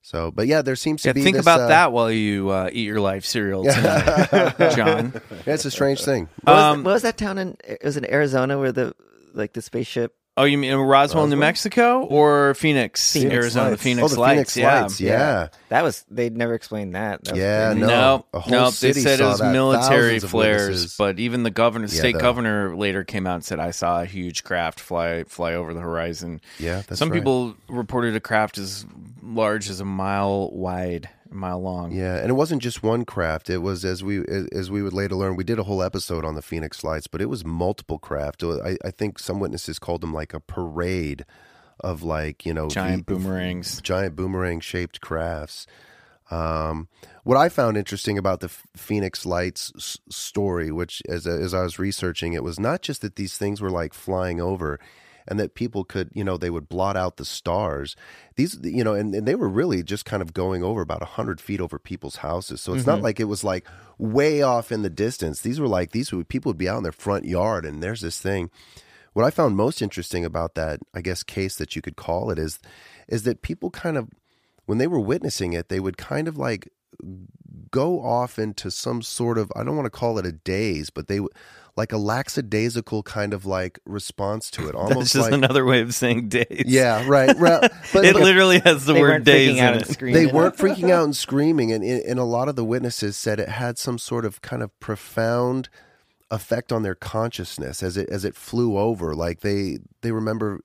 so. But yeah, there seems to Yeah, be. think this, about uh, that while you uh, eat your life cereal tonight, John. Yeah, it's a strange thing. What, was, Um, what was that town in? It was in Arizona where the like the spaceship. Oh, you mean Roswell, New Mexico, or Phoenix, Phoenix Arizona? Lights. The Phoenix oh, the Lights. Phoenix yeah. Lights. Yeah, That was they'd never explained that. that Yeah, crazy. no. No, a no, they said it was that. military Thousands flares, but even the governor, Yeah, state the- governor, later came out and said, "I saw a huge craft fly fly over the horizon." Yeah, that's some right. people reported a craft as large as a mile wide, a mile long. Yeah, and it wasn't just one craft. It was as we as we would later learn. We did a whole episode on the Phoenix Lights, but it was multiple craft. I, I think some witnesses called them like a parade of like you know giant v- boomerangs. giant boomerang shaped crafts. Um, what I found interesting about the Phoenix Lights s- story, which as as I was researching, it was not just that these things were like flying over, and that people could, you know, they would blot out the stars. These, you know, and, and they were really just kind of going over about hundred feet over people's houses. So it's not mm-hmm. like it was like way off in the distance. These were like these would people would be out in their front yard, and there's this thing. What I found most interesting about that, I guess, case that you could call it is, is that people kind of, when they were witnessing it, they would kind of like go off into some sort of, I don't want to call it a daze, but they would, like a lackadaisical kind of like response to it, That's almost just like, another way of saying days. yeah, right, right. But, it but literally has the They word weren't days freaking out in and it. screaming. they weren't freaking out and screaming, and, and a lot of the witnesses said it had some sort of kind of profound effect on their consciousness as it as it flew over. Like they they remember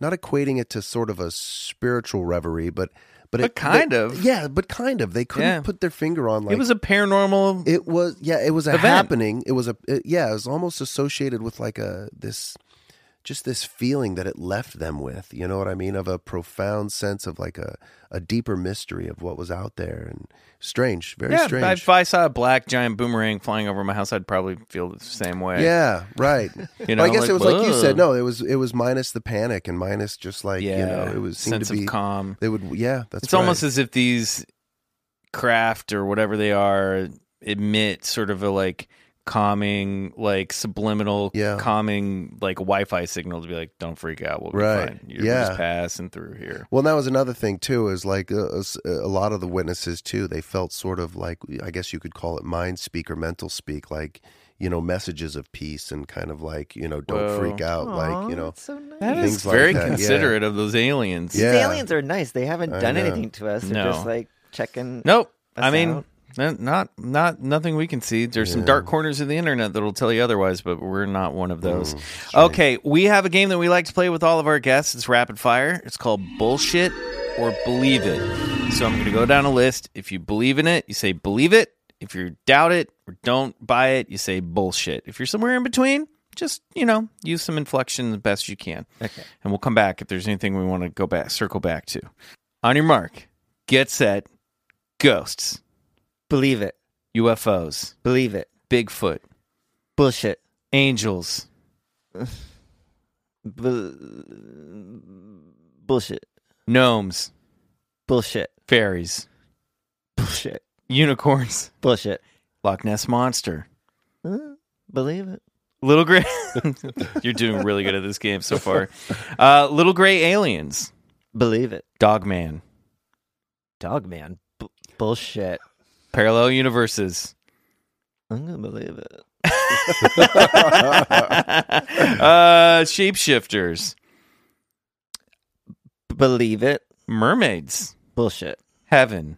not equating it to sort of a spiritual reverie, but but, But it, kind they- of. yeah, but kind of. They couldn't Yeah. put their finger on like it was a paranormal. it was yeah it was a event. happening it was a it, yeah it was almost associated with like a this just this feeling that it left them with you know what i mean of a profound sense of like a, a deeper mystery of what was out there. And strange very yeah, strange. if I saw a black giant boomerang flying over my house, I'd probably feel the same way. yeah right. You know, Well, i guess like, it was like you said no it was it was minus the panic and minus just like yeah, you know it was sense to be of calm. they would yeah that's it's almost as if these craft or whatever they are emit sort of a like calming, like subliminal, Yeah. calming, like Wi-Fi signal to be like, "Don't freak out, we'll Right. be fine. You're Yeah. just passing through here." Well, that was another thing too. Is like uh, a, a lot of the witnesses too. They felt sort of like I guess you could call it mind speak or mental speak, like you know messages of peace and kind of like you know don't Whoa. freak out, like you know. That's so nice. That Things is like very that, yeah. considerate of those aliens. Yeah. These aliens are nice. They haven't I done know. anything to us. They're No. just like checking. Nope. us I mean, out. Not not nothing we can see. There's some dark corners of the internet that'll tell you otherwise, but we're not one of those. Mm, okay, we have a game that we like to play with all of our guests. It's rapid fire. It's called bullshit or believe it. So I'm going to go down a list. If you believe in it, you say believe it. If you doubt it or don't buy it, you say bullshit. If you're somewhere in between, just you know, use some inflection the best you can. Okay. And we'll come back if there's anything we want to go back, circle back to. On your mark, get set, ghosts. Believe it. UFOs, Believe it. Bigfoot, Bullshit. angels, Bu- bullshit. gnomes, Bullshit. fairies, Bullshit. unicorns, Bullshit. Loch Ness monster, Huh? Believe it. little gray. You're doing really good at this game so far. Uh, little gray aliens, Believe it. Dogman, Dogman. Bu- bullshit. Parallel universes, I'm gonna believe it. uh, shapeshifters, believe it. mermaids, Bullshit. heaven,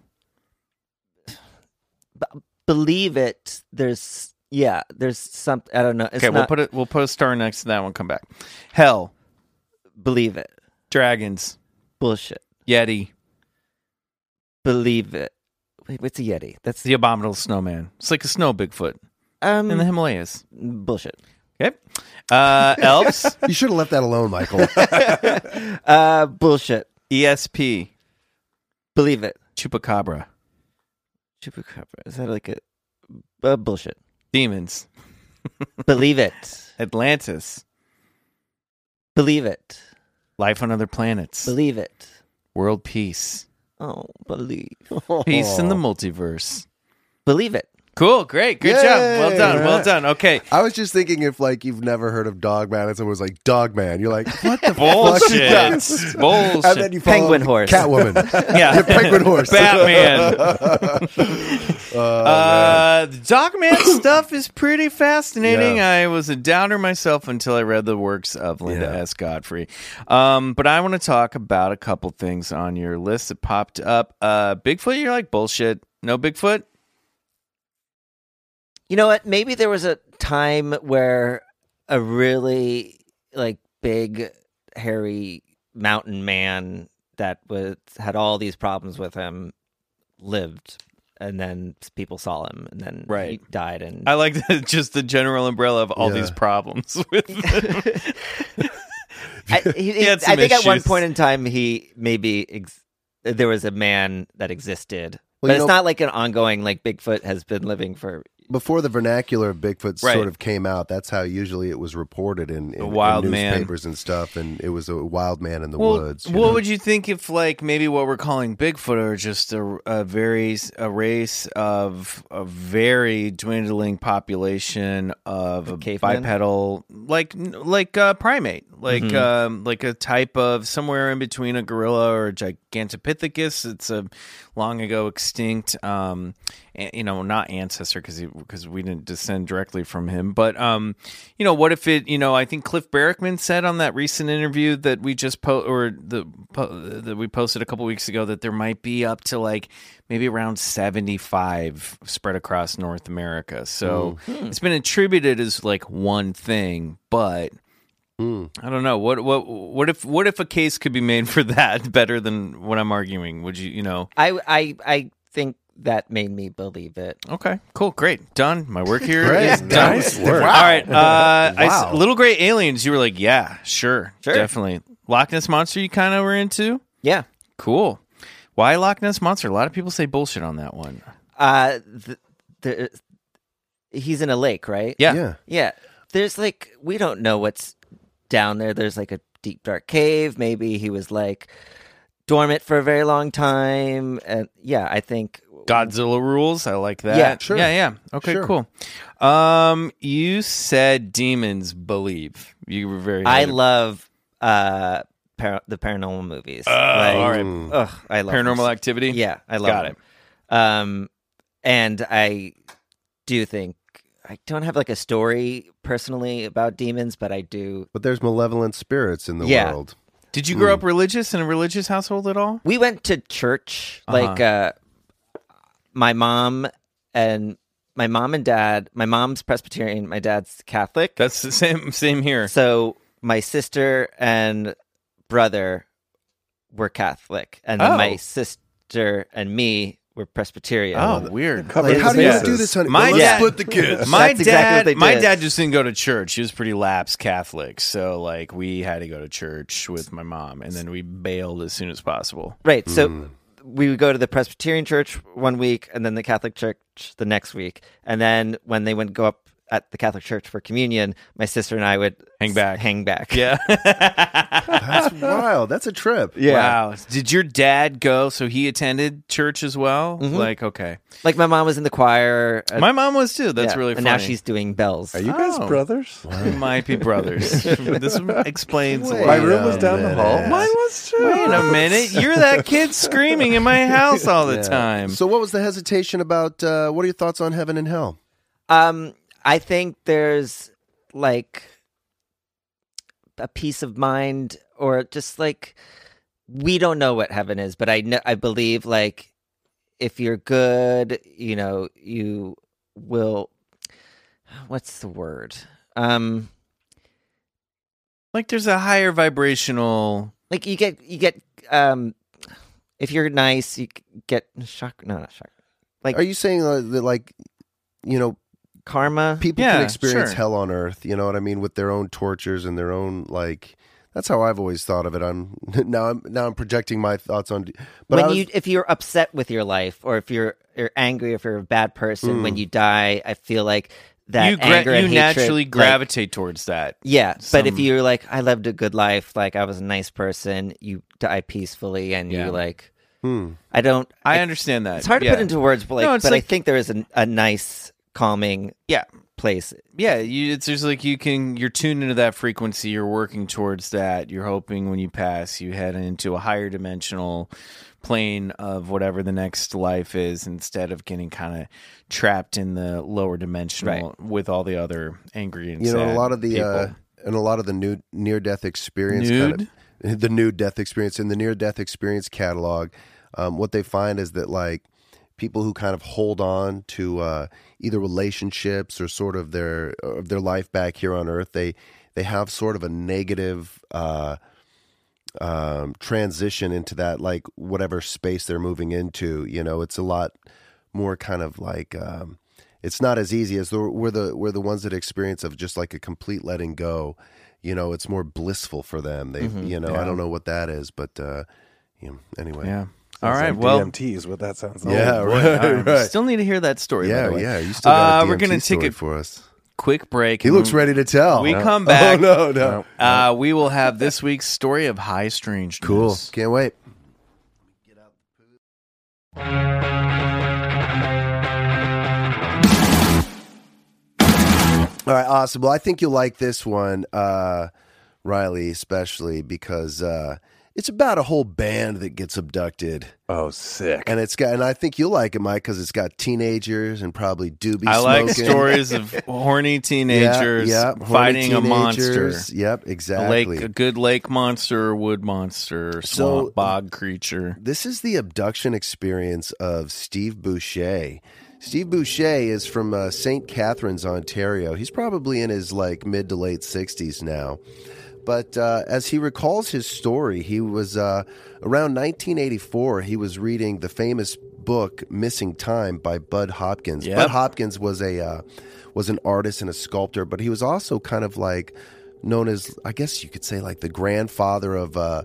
B- believe it. There's yeah. There's some. I don't know. It's okay, we'll not, put it. We'll put a star next to that one. Come back. Hell, Believe it. dragons, Bullshit. Yeti, Believe it. Wait, what's a yeti? That's the abominable snowman. It's like a snow Bigfoot um in the Himalayas. bullshit. Okay. Uh, elves. You should have left that alone, Michael. Uh, bullshit. ESP. Believe it. Chupacabra. Chupacabra. Is that like a uh, bullshit? Demons. Believe it. Atlantis. Believe it. Life on other planets. Believe it. World peace. Oh, believe. Peace in the multiverse. Believe it. Cool. Great. Good job. Well Yay. done. Well done. Okay. I was just thinking if like you've never heard of Dogman and someone was like Dogman, you're like, what the fuck Bullshit. is that? Bullshit. And then you Penguin up with horse. Catwoman. Yeah. penguin horse. Batman. Oh, Uh, the Dogman stuff is pretty fascinating. Yeah. I was a doubter myself until I read the works of Linda Yeah. S. Godfrey. Um, but I want to talk about a couple things on your list that popped up. Uh, Bigfoot, you're like bullshit. No Bigfoot. You know what? Maybe there was a time where a really like big, hairy mountain man that was had all these problems with him lived, and then people saw him, and then he died. And I like the, just the general umbrella of all Yeah. these problems with. I, he, He had I some think at one point in time he maybe ex- there was a man that existed, Well, but it's know- not like an ongoing like Bigfoot has been living for. Before the vernacular of Bigfoot Right. sort of came out, that's how usually it was reported in, in, wild in man. newspapers and stuff. And it was a wild man in the well, woods. you what know? would you think if, like, maybe what we're calling Bigfoot are just a, a very a race of a very dwindling population of a cavemen? bipedal, like like a primate, like um, like a type of somewhere in between a gorilla or a gigantopithecus. It's a long ago extinct, um, you know, not ancestor because because we didn't descend directly from him, but um, you know, what if it, you know, I think Cliff Barackman said on that recent interview that we just po or the po- that we posted a couple weeks ago that there might be up to like maybe around 75 spread across North America. So it's been attributed as like one thing, but I don't know. What what what if what if a case could be made for that better than what I'm arguing? Would you, you know? I I I think that made me believe it. Okay, cool, great, done. My work here is Great. done. Nice work. All right, uh, I s- Wow. little gray aliens. You were like, yeah, sure, Sure. definitely. Loch Ness monster. You kind of were into. Yeah. Cool. Why Loch Ness monster? A lot of people say bullshit on that one. Uh, the, the, he's in a lake, right? Yeah. Yeah. Yeah. There's like we don't know what's down there. There's like a deep dark cave. Maybe he was like dormant for a very long time. And yeah, I think Godzilla rules. I like that. Yeah, sure. Yeah, yeah. Okay, Sure. cool. Um, you said demons believe. You were very. I heavy. love uh par- the paranormal movies. Oh, all right. Ugh, I love paranormal them. activity. Yeah, I love Got them. Um, and I do think I don't have like a story personally about demons, but I do. But there's malevolent spirits in the Yeah. world. Did you grow up religious in a religious household at all? We went to church. Uh-huh. Like uh, my mom and my mom and dad. My mom's Presbyterian. My dad's Catholic. That's the same. Same here. so my sister and brother were Catholic, and then Oh. my sister and me were Presbyterian. Oh, weird. Like, how do you do this, honey? My Well, let's dad- split the kids. My That's dad, exactly what they my dad just didn't go to church. He was pretty lapsed Catholic, so like we had to go to church with my mom, and then we bailed as soon as possible. Right. So hmm. we would go to the Presbyterian church one week and then the Catholic church the next week. And then when they would go up at the Catholic church for communion, my sister and I would Hang s- back. Hang back. Yeah. That's wild. That's a trip. Yeah. Wow. Did your dad go? So he attended church as well. Like, okay, Like my mom was in the choir. uh, my mom was too. That's yeah, really And funny. now she's doing bells. Are you guys Oh. brothers? We might be brothers. this explains Wait a My room was a down the hall. Mine was too. Wait a minute. You're that kid screaming in my house all the time. So, what was the hesitation about? Uh, what are your thoughts on heaven and hell? Um, I think there's like a peace of mind, or just like we don't know what heaven is, but I know I believe like if you're good, you know, you will. What's the word? Um, Like there's a higher vibrational. like you get you get um, if you're nice, you get shock. No, not shock. Like Are you saying uh, that, like, you know, karma. people Yeah, can experience sure. hell on earth you know what i mean with their own tortures and their own like that's how i've always thought of it i'm now i'm now i'm projecting my thoughts on but when was, you if you're upset with your life or if you're you're angry if you're a bad person when you die i feel like that you gra- anger and you hatred, naturally like- gravitate towards that. yeah but if you're like i lived a good life like i was a nice person you die peacefully and Yeah. you're like hmm. i don't I understand that. it's hard to yeah. put into words but like No, it's but i think there is a, a nice calming Yeah. place Yeah, you, it's just like you can you're tuned into that frequency. You're working towards that. You're hoping when you pass, you head into a higher dimensional plane of whatever the next life is, instead of getting kind of trapped in the lower dimensional with all the other angry and you know sad a lot of the people. uh and a lot of the new near death experience Nude? kind of the new death experience in the near death experience catalog um, what they find is that like people who kind of hold on to uh, either relationships or sort of their of their life back here on earth they they have sort of a negative uh, um, transition into that like whatever space they're moving into you know? It's a lot more kind of like um, it's not as easy as the, we're the we're the ones that experience of just like a complete letting go. You know it's more blissful for them. They you know i don't know what that is but uh you know, anyway. Yeah. All right, like well, DMT is what that sounds like. yeah right, right. Still need to hear that story. yeah yeah you still got Uh, we're gonna take story a for us quick break. he looks ready to tell We come oh back. no no Uh, we will have this week's story of high strangeness. cool can't wait All right, awesome. Well, I think you'll like this one, uh, Riley, especially because uh, it's about a whole band that gets abducted, Oh, sick. and it's got, and I think you'll like it, Mike, because it's got teenagers and probably doobie. I like stories of horny Yeah, teenagers yeah, horny fighting a monster. teenagers. Yep, A exactly. lake, a good lake monster, or wood monster, So- swamp bog creature. This is the abduction experience of Steve Boucher. Steve Boucher is from uh, St. Catharines, Ontario. He's probably in his like mid to late 60s now. But uh, as he recalls his story, he was uh, around 1984. He was reading the famous book "Missing Time" by Bud Hopkins. Yep. Bud Hopkins was a uh, was an artist and a sculptor, but he was also kind of like known as, I guess you could say, like the grandfather of uh,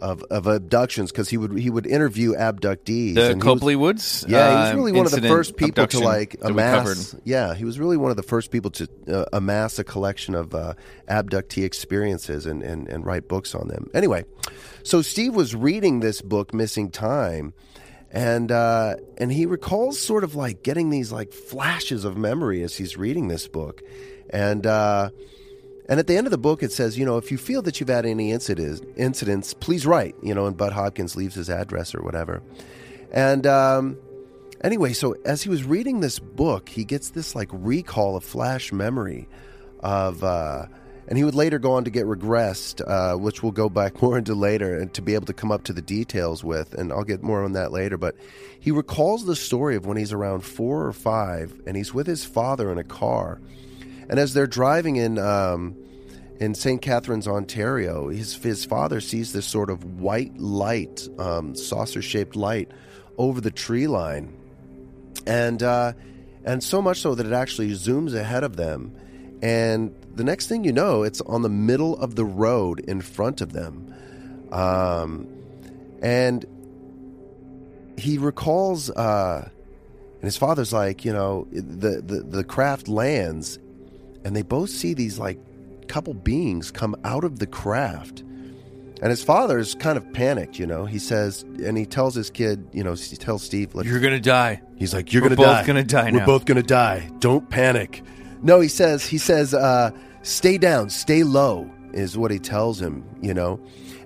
of, of abductions because he would he would interview abductees. The and he was- Copley Woods. yeah, he was uh, really one of the first people to like amass. Yeah, he was really one of the first people to uh, amass a collection of uh, abductee experiences and, and and write books on them. Anyway, so Steve was reading this book, Missing Time, and uh, and he recalls sort of like getting these like flashes of memory as he's reading this book, and. And at the end of the book, it says, you know, if you feel that you've had any incidents, incidents, please write. You know, and Bud Hopkins leaves his address or whatever. And um, anyway, so as he was reading this book, he gets this like recall of flash memory of, uh, and he would later go on to get regressed, uh, which we'll go back more into later, and to be able to come up to the details with. And I'll get more on that later. But he recalls the story of when he's around four or five, and he's with his father in a car. And as they're driving in um, in St. Catharines, Ontario, his his father sees this sort of white light, um, saucer shaped light, over the tree line, and uh, and so much so that it actually zooms ahead of them, and the next thing you know, it's on the middle of the road in front of them, um, and he recalls. Uh, and his father's like, you know, the, the, the craft lands and they both see these like couple beings come out of the craft. And his father's kind of panicked, you know. He says, and he tells his kid, you know, he tells Steve, like, You're gonna die. he's like, you're we're gonna both die. gonna die We're now." both gonna die. Don't panic. No, he says, he says, uh, stay down, stay low, is what he tells him, you know.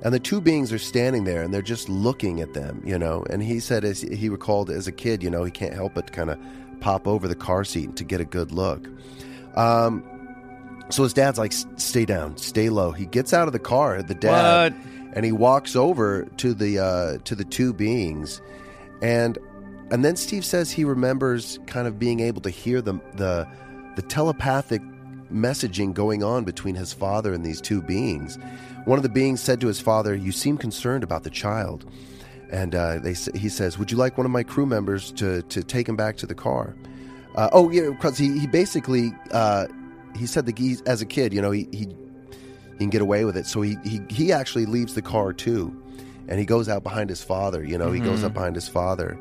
And the two beings are standing there and they're just looking at them, you know. And he said, as he recalled as a kid, you know, he can't help but kind of pop over the car seat to get a good look. Um, so his dad's like, stay down, stay low. He gets out of the car, the dad, and he walks over to the uh, to the two beings, and and then Steve says he remembers kind of being able to hear the the the telepathic messaging going on between his father and these two beings. One of the beings said to his father, "You seem concerned about the child," and uh, they he says, "Would you like one of my crew members to to take him back to the car?" Uh, oh yeah, because he he basically uh, he said that he, as a kid, you know, he, he he can get away with it. So he he he actually leaves the car too, and he goes out behind his father. You know, he goes Mm-hmm. up behind his father.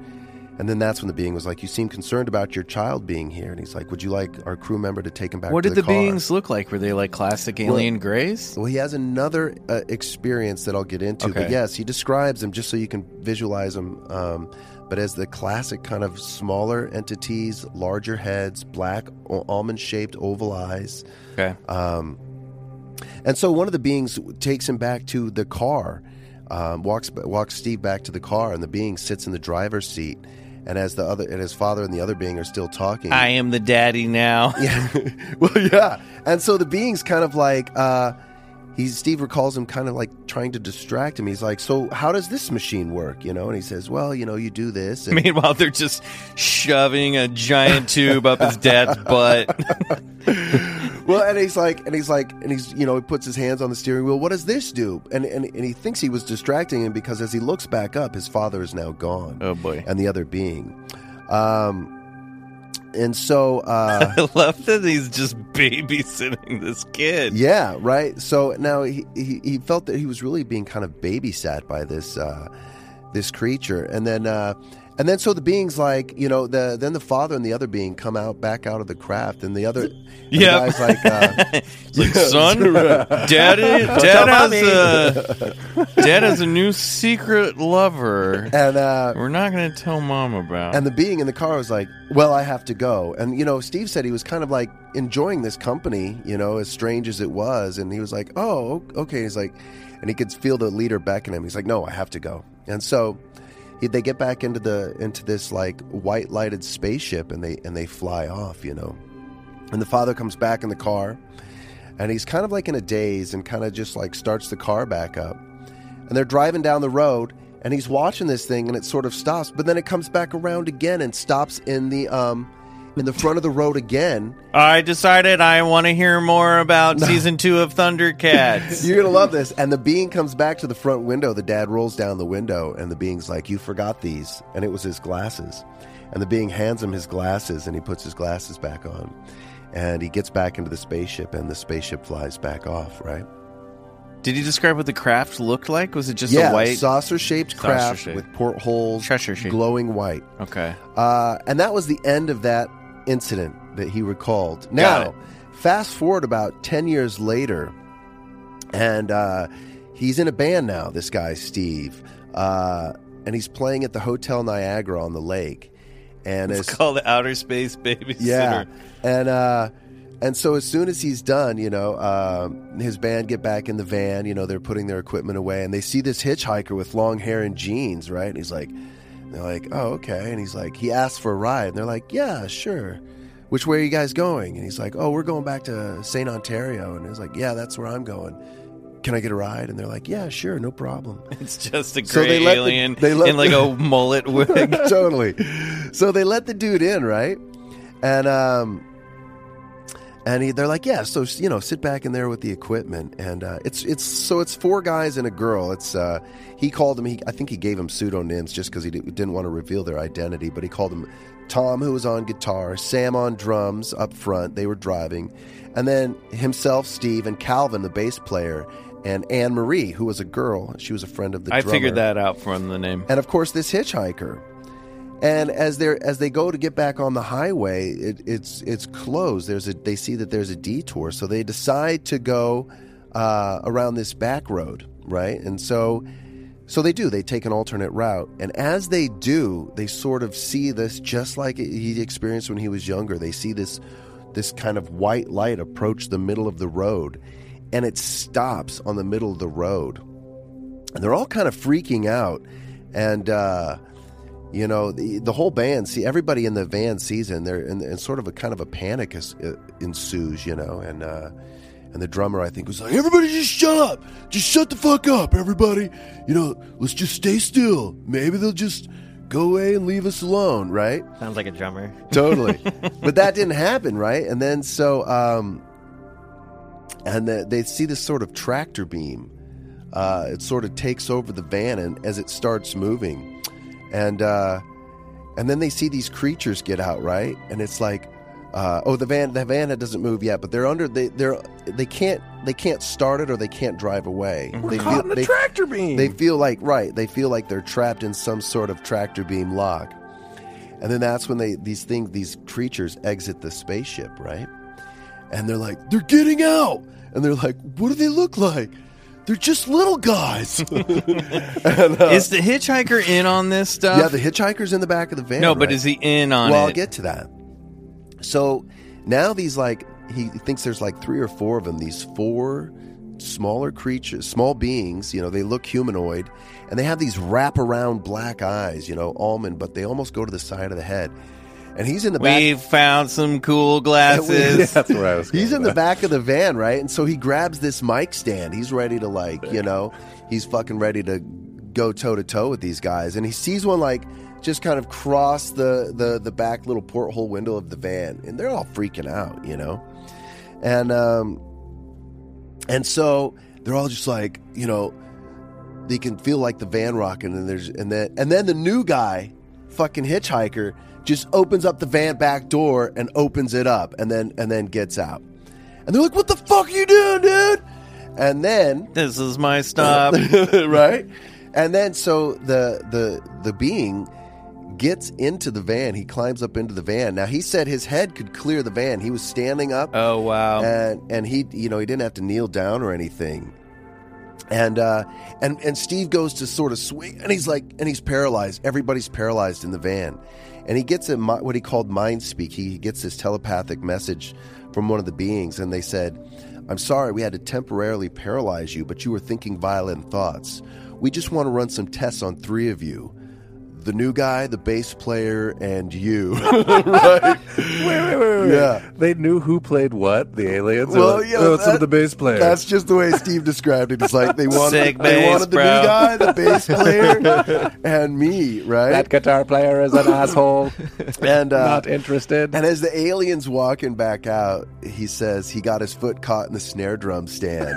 And then that's when the being was like, "You seem concerned about your child being here." And he's like, "Would you like our crew member to take him back?" What did the, car? beings look like? Were they like classic alien grays? Well, he has another uh, experience that I'll get into. But yes, he describes them just so you can visualize them. Um, but as the classic kind of smaller entities, larger heads, black almond shaped oval eyes. Okay. Um, and so one of the beings takes him back to the car, um, walks walks Steve back to the car, and the being sits in the driver's seat. And as the other and his father and the other being are still talking, I am the daddy now. yeah. well, yeah. And so the being's kind of like, uh, he's, Steve recalls him kind of like trying to distract him. He's like, so how does this machine work? You know? And he says, well, you know, you do this. And, Meanwhile, they're just shoving a giant tube up his dad's butt. well, and he's like, and he's like, and he's, you know, he puts his hands on the steering wheel. What does this do? And, and, and he thinks he was distracting him because as he looks back up, his father is now gone. Oh boy. And the other being. Um, and so, uh, I love that he's just babysitting this kid. Yeah, right. So now he, he he felt that he was really being kind of babysat by this uh, this creature, and then uh, and then so the beings like you know the then the father and the other being come out back out of the craft, and the other guy's like uh, like, son, daddy, dad has a dad has a new secret lover. and uh, We're not going to tell mom about. and the being in the car was like, "Well, I have to go." And you know, Steve said he was kind of like enjoying this company, you know, as strange as it was, and he was like, "Oh, okay." He's like, and he could feel the leader beckon him. He's like, "No, I have to go." And so they get back into the into this like white lighted spaceship, and they and they fly off, you know. And the father comes back in the car, and he's kind of like in a daze, and kind of just like starts the car back up and they're driving down the road and he's watching this thing and it sort of stops but then it comes back around again and stops in the um in the front of the road again I decided I want to hear more about season two of Thundercats. you're gonna love this and the being comes back to the front window the dad rolls down the window and the being's like you forgot these and it was his glasses and the being hands him his glasses and he puts his glasses back on and he gets back into the spaceship and the spaceship flies back off right Did you describe what the craft looked like? Was it just yeah a white? saucer shaped craft Saucer-shaped. with portholes Cheshire-shaped. glowing white okay. Uh, and that was the end of that incident that he recalled. Now, fast forward about 10 years later, and uh, he's in a band now, this guy, Steve. Uh, and he's playing at the Hotel Niagara on the lake. And It's as, called the Outer Space Babysitter. yeah. And, uh, and so as soon as he's done, you know, um, his band get back in the van. You know, they're putting their equipment away, and they see this hitchhiker with long hair and jeans, right? And he's like, they're like, oh, okay. And he's like, he asks for a ride. And they're like, yeah, sure. Which way are you guys going? And he's like, oh, we're going back to St. Ontario. And he's like, yeah, that's where I'm going. Can I get a ride? And they're like, yeah, sure, no problem. It's just a gray So they let the- alien they let in like a mullet wig. totally. So they let the dude in, right? And um, and he, they're like, yeah. So you know, sit back in there with the equipment, and uh, it's it's so it's four guys and a girl. It's uh, he called them. He I think he gave them pseudonyms just because he di- didn't want to reveal their identity, but he called them Tom, who was on guitar, Sam on drums up front. They were driving, and then himself, Steve, and Calvin, the bass player. And Anne Marie, who was a girl, she was a friend of the I drummer figured that out from the name. and of course this hitchhiker. And as they as they go to get back on the highway, it, it's it's closed. There's a they see that there's a detour, so they decide to go uh, around this back road, right? And so so they do. They take an alternate route, and as they do, they sort of see this just like he experienced when he was younger. They see this this kind of white light approach the middle of the road, and it stops on the middle of the road and they're all kind of freaking out and uh you know the, the whole band see everybody in the van sees it and they're in, in sort of a kind of a panic is, uh, ensues you know and uh and the drummer i think was like everybody just shut up! Just shut the fuck up everybody! You know let's just stay still. Maybe they'll just go away and leave us alone right? Sounds like a drummer. totally. But that didn't happen right? And then so um and the, they see this sort of tractor beam uh, it sort of takes over the van and as it starts moving and uh and then they see these creatures get out, right? And it's like, uh, oh, the van, the van doesn't move yet, but they're under, they, they're, they can't, they can't start it or they can't drive away. We're they caught in a they, tractor beam. they feel like right. They feel like they're trapped in some sort of tractor beam lock, and then that's when they these things these creatures exit the spaceship, right? And they're like, they're getting out, and they're like, what do they look like? They're just little guys. And, uh, is the hitchhiker in on this stuff? yeah, the hitchhiker's in the back of the van. no, but right? is he in on well, it? I'll get to that. So now these like he thinks there's like three or four of them. These four smaller creatures, small beings. You know, they look humanoid, and they have these wraparound black eyes. You know, almond, but they almost go to the side of the head. And he's in the back. we found some cool glasses. That's where I was. He's going in the back of the van, right? And so he grabs this mic stand. He's ready to like, you know, he's fucking ready to go toe to toe with these guys. And he sees one like just kind of cross the the the back little porthole window of the van, and they're all freaking out, you know. And um, and so they're all just like, you know, they can feel like the van rocking, and there's and then and then the new guy, fucking hitchhiker, just opens up the van back door and opens it up, and then and then gets out, and they're like, "What the fuck are you doing, dude?" And then This is my stop. right? And then so the the the being gets into the van. He climbs up into the van. Now he said his head could clear the van. He was standing up oh wow. and and he you know he didn't have to kneel down or anything and uh and and steve goes to sort of swing and he's like and he's paralyzed everybody's paralyzed in the van and he gets a what he called mind speak. He gets this telepathic message from one of the beings and they said i'm sorry we had to temporarily paralyze you but you were thinking violent thoughts. We just want to run some tests on three of you the new guy, the bass player, and you. right? Wait, wait, wait, wait. Yeah. They knew who played what, the aliens? Well, like, yeah, oh, it's some that- of the bass player. That's just the way Steve described it. It's like they wanted, Sick they bass, wanted the bro. new guy, the bass player, and me, right? that guitar player is an asshole. and uh, Not interested. and as the alien's walking back out, he says he got his foot caught in the snare drum stand.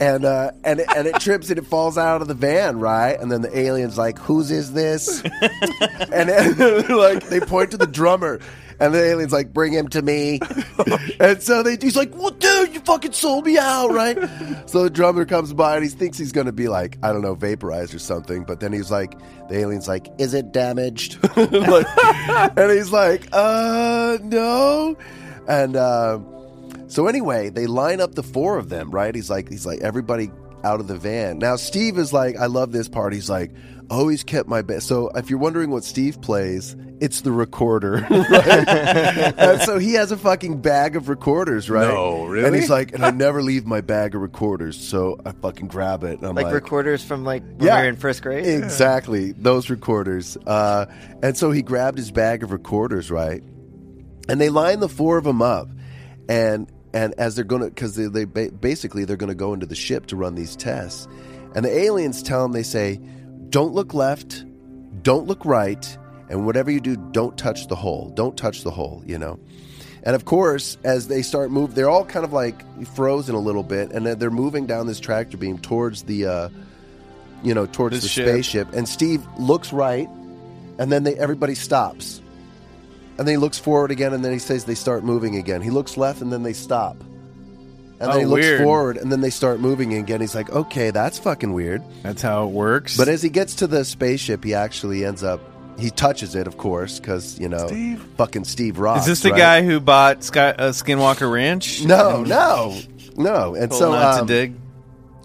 And uh, and it, and it trips and it falls out of the van, right? And then the alien's like, "Whose is this?" and then, like they point to the drummer, and the alien's like, "Bring him to me." and so they, he's like, "Well, dude, you fucking sold me out, right?" so the drummer comes by and he thinks he's gonna be like, I don't know, vaporized or something. But then he's like, the alien's like, "Is it damaged?" Like- and he's like, "Uh, no." And uh, so anyway, they line up the four of them, right? He's like, he's like, everybody out of the van. Now Steve is like, I love this part. He's like, always kept my best. So if you're wondering what Steve plays, it's the recorder, right? so he has a fucking bag of recorders, right? No, really? And he's like, and I never leave my bag of recorders, so I fucking grab it. And I'm like, like, recorders from like when Yeah. we were in first grade. Exactly, those recorders. Uh, and so he grabbed his bag of recorders, right? And they line the four of them up, and and as they're gonna, because they, they ba- basically they're gonna go into the ship to run these tests, and the aliens tell them they say, "Don't look left, don't look right, and whatever you do, don't touch the hole. Don't touch the hole." You know. And of course, as they start move, they're all kind of like frozen a little bit, and they're moving down this tractor beam towards the, uh, you know, towards The the, ship. spaceship. And Steve looks right, and then they everybody stops, and then he looks forward again, and then he says they start moving again. He looks left, and then they stop, and Oh, then he looks weird. forward, and then they start moving again. He's like, okay, that's fucking weird. That's how it works. But as he gets to the spaceship, he actually ends up. He touches it, of course, because you know, Steve? fucking Steve Ross. is this the right? guy who bought Sky, uh, Skinwalker Ranch? No, no, no. And Told so, not um, to dig.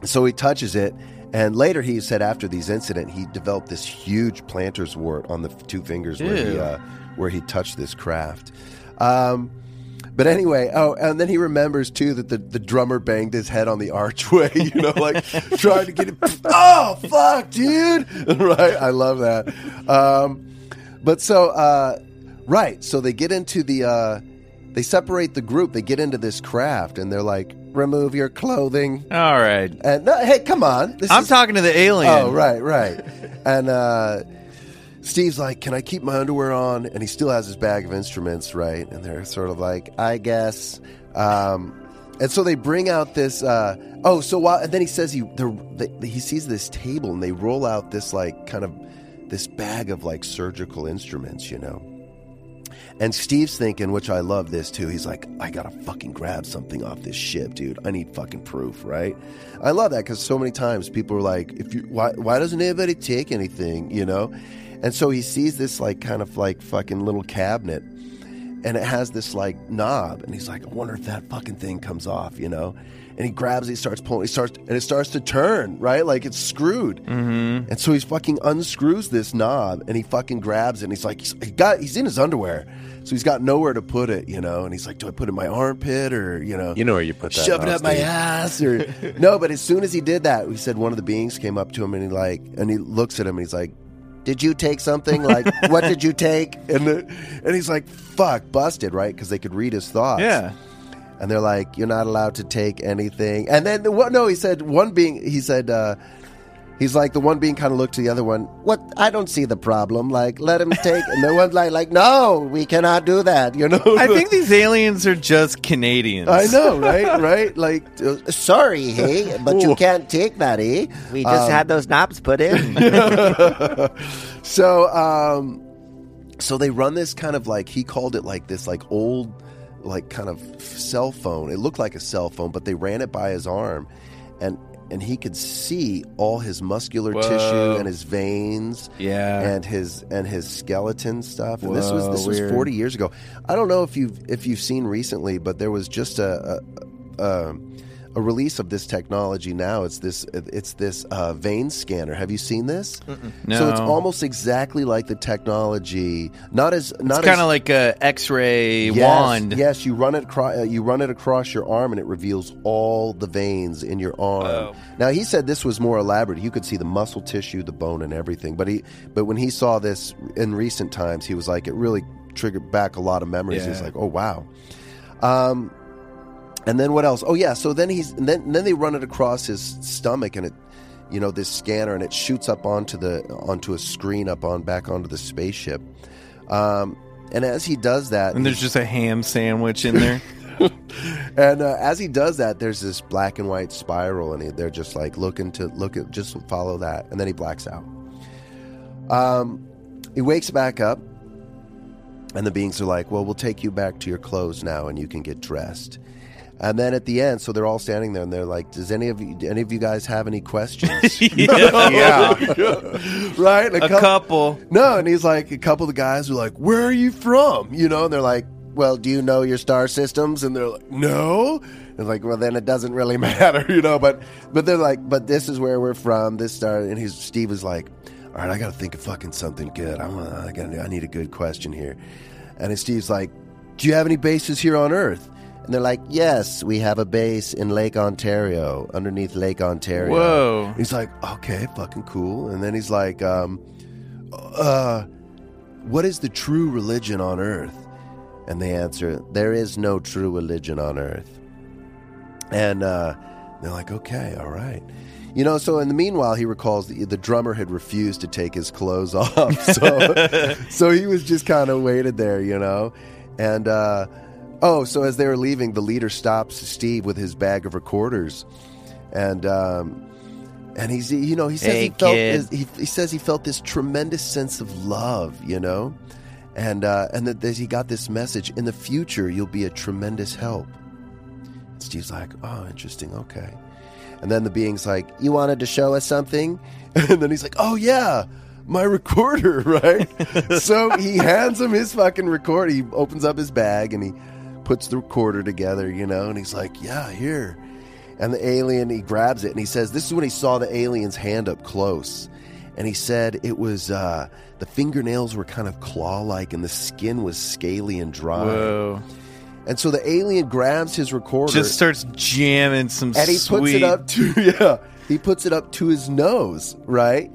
so he touches it, and later he said after these incident, he developed this huge planter's wart on the two fingers where he uh, where he touched this craft. Um, but anyway, oh, and then he remembers too that the, the drummer banged his head on the archway, you know, like trying to get it. Oh, fuck, dude! right, I love that. Um, but so, uh, right, so they get into the, uh, they separate the group. They get into this craft, and they're like, "Remove your clothing." All right. And no, hey, come on, this I'm is- talking to the alien. Oh, right, right. and uh, Steve's like, "Can I keep my underwear on?" And he still has his bag of instruments, right? And they're sort of like, "I guess." Um, and so they bring out this. Uh, oh, so while and then he says he the, the, he sees this table, and they roll out this like kind of this bag of like surgical instruments, you know. And Steve's thinking, which I love this too. He's like, I gotta fucking grab something off this ship, dude. I need fucking proof, right? I love that because so many times people are like, if you, why, why doesn't anybody take anything, you know? And so he sees this like kind of like fucking little cabinet, and it has this like knob, and he's like, I wonder if that fucking thing comes off, you know? And he grabs it, he starts pulling, he starts, and it starts to turn, right? Like it's screwed. Mm-hmm. And so he's fucking unscrews this knob, and he fucking grabs it, and he's like, he's, he got, he's in his underwear, so he's got nowhere to put it, you know? And he's like, do I put it in my armpit or you know? You know where you put that. shove it up my ass or no but as soon as he did that he said one of the beings came up to him and he like and he looks at him and he's like did you take something? Like what did you take? And the, and he's like fuck busted right? Because they could read his thoughts. Yeah. and they're like you're not allowed to take anything. And then the one no he said one being he said uh He's like the one being kind of looked to the other one. What? I don't see the problem. Like, let him take. And the one's like, like, no, we cannot do that. You know. I think these aliens are just Canadians. I know, right? Right? Like, uh, sorry, hey, but you can't take that, eh? We just had those knobs put in. So, um, so they run this kind of like he called it like this like old, like kind of cell phone. It looked like a cell phone, but they ran it by his arm, and and he could see all his muscular Whoa. tissue and his veins, Yeah. and his and his skeleton stuff. And this was this weird. was forty years ago. I don't know if you've if you've seen recently, but there was just a. a, a a release of this technology now. It's this. It's this uh, vein scanner. Have you seen this? No. So it's almost exactly like the technology. Not as not It's kind of like a X-ray yes, wand. Yes, you run it. Acro- uh, you run it across your arm, and it reveals all the veins in your arm. Oh. Now he said this was more elaborate. You could see the muscle tissue, the bone, and everything. But he, but when he saw this in recent times, he was like, it really triggered back a lot of memories. He's like, oh wow. Um, and then what else? Oh yeah. So then he's and then then they run it across his stomach, and it, you know, this scanner, and it shoots up onto the onto a screen up on back onto the spaceship. Um, and as he does that, And there's just a ham sandwich in there. and uh, as he does that, there's this black and white spiral, and he- they're just like looking to look at, just follow that, and then he blacks out. Um, he wakes back up, and the beings are like, "Well, we'll take you back to your clothes now, and you can get dressed." And then at the end, so they're all standing there, and they're like, "Does any of you, any of you guys have any questions?" yeah. Oh right? A couple. No, and he's like, a couple of the guys are like, "Where are you from?" You know, and they're like, "Well, do you know your star systems?" And they're like, "No." And like, well, then it doesn't really matter, you know. But but they're like, "But this is where we're from." This star, and he's Steve is like, "All right, I got to think of fucking something good. I want, I got, I need a good question here." And Steve's like, "Do you have any bases here on Earth?" And they're like, "Yes, we have a base in Lake Ontario, underneath Lake Ontario." Whoa. He's like, "Okay, fucking cool." And then he's like, um, uh, what is the true religion on earth? And they answer, there is no true religion on earth. And uh, they're like, okay, all right. You know, so in the meanwhile, he recalls that the drummer had refused to take his clothes off. So, so he was just kind of waited there, you know? And, uh, oh, so as they were leaving, the leader stops Steve with his bag of recorders. And, um, and he's, you know, he says Hey, he felt, this, he, he says he felt this tremendous sense of love, you know? And, uh, and that he got this message in the future, you'll be a tremendous help. Steve's like, oh, interesting, okay. And then the being's like, you wanted to show us something? And then he's like, oh, yeah, my recorder, right? so he hands him his fucking recorder. He opens up his bag and he puts the recorder together, you know, and he's like, yeah, here. And the alien, he grabs it and he says, this is when he saw the alien's hand up close. And he said it was, uh, the fingernails were kind of claw like and the skin was scaly and dry. Whoa. And so the alien grabs his recorder Just starts jamming some and he sweet. puts it up to yeah he puts it up to his nose right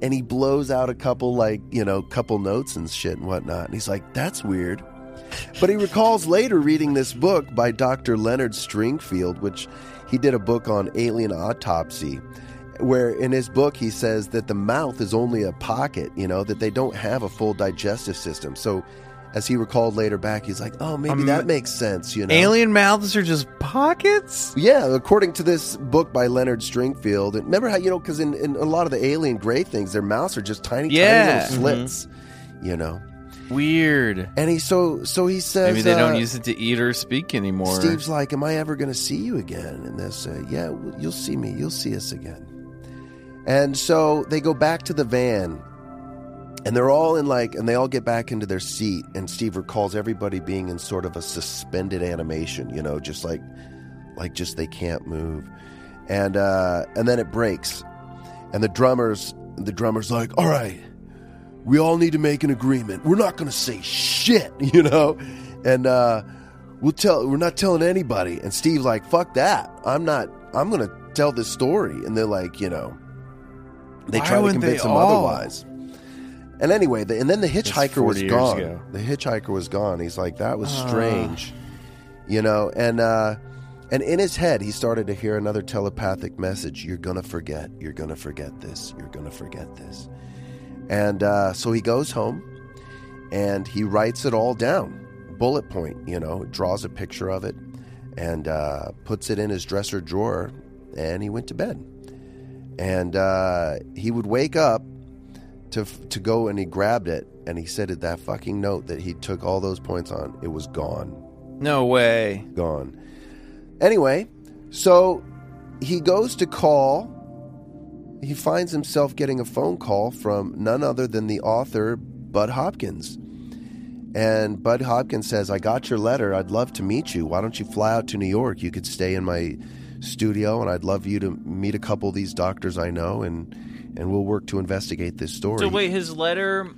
and he blows out a couple like you know couple notes and shit and whatnot and he's like that's weird but he recalls later reading this book by dr leonard stringfield which he did a book on alien autopsy where in his book he says that the mouth is only a pocket you know that they don't have a full digestive system so as he recalled later back, he's like, "Oh, maybe Um, that makes sense." You know, Alien mouths are just pockets. Yeah, according to this book by Leonard Stringfield, and remember how you know because in, in a lot of the alien gray things, their mouths are just tiny, Yeah. tiny little slits. You know, Weird. and he so so he says Maybe they don't uh, use it to eat or speak anymore. Steve's like, "Am I ever going to see you again?" And they say, "Yeah, you'll see me. You'll see us again." And so they go back to the van, and they're all in like, and they all get back into their seat. And Steve recalls everybody being in sort of a suspended animation, you know, just like, like just they can't move. And uh, and then it breaks, and the drummers, the drummer's like, "All right." We all need to make an agreement. We're not going to say shit, you know, and uh, we'll tell. We're not telling anybody. And Steve's like, "Fuck that! I'm not. I'm going to tell this story." And they're like, you know, they try to convince him all? otherwise. And anyway, the, and then the hitchhiker was gone. ago. The hitchhiker was gone. He's like, that was strange, you know. And uh, and in his head, he started to hear another telepathic message: "You're gonna forget. You're gonna forget this. You're gonna forget this." And uh, so he goes home and he writes it all down, bullet point, you know, draws a picture of it and uh, puts it in his dresser drawer. And he went to bed. And uh, he would wake up to to go and he grabbed it and he said at that fucking note that he took all those points on, it was gone No way. gone. Anyway, so he goes to call. He finds himself getting a phone call from none other than the author, Bud Hopkins. And Bud Hopkins says, I got your letter. I'd love to meet you. Why don't you fly out to New York? You could stay in my studio, and I'd love you to meet a couple of these doctors I know, and, and we'll work to investigate this story. So wait, his letter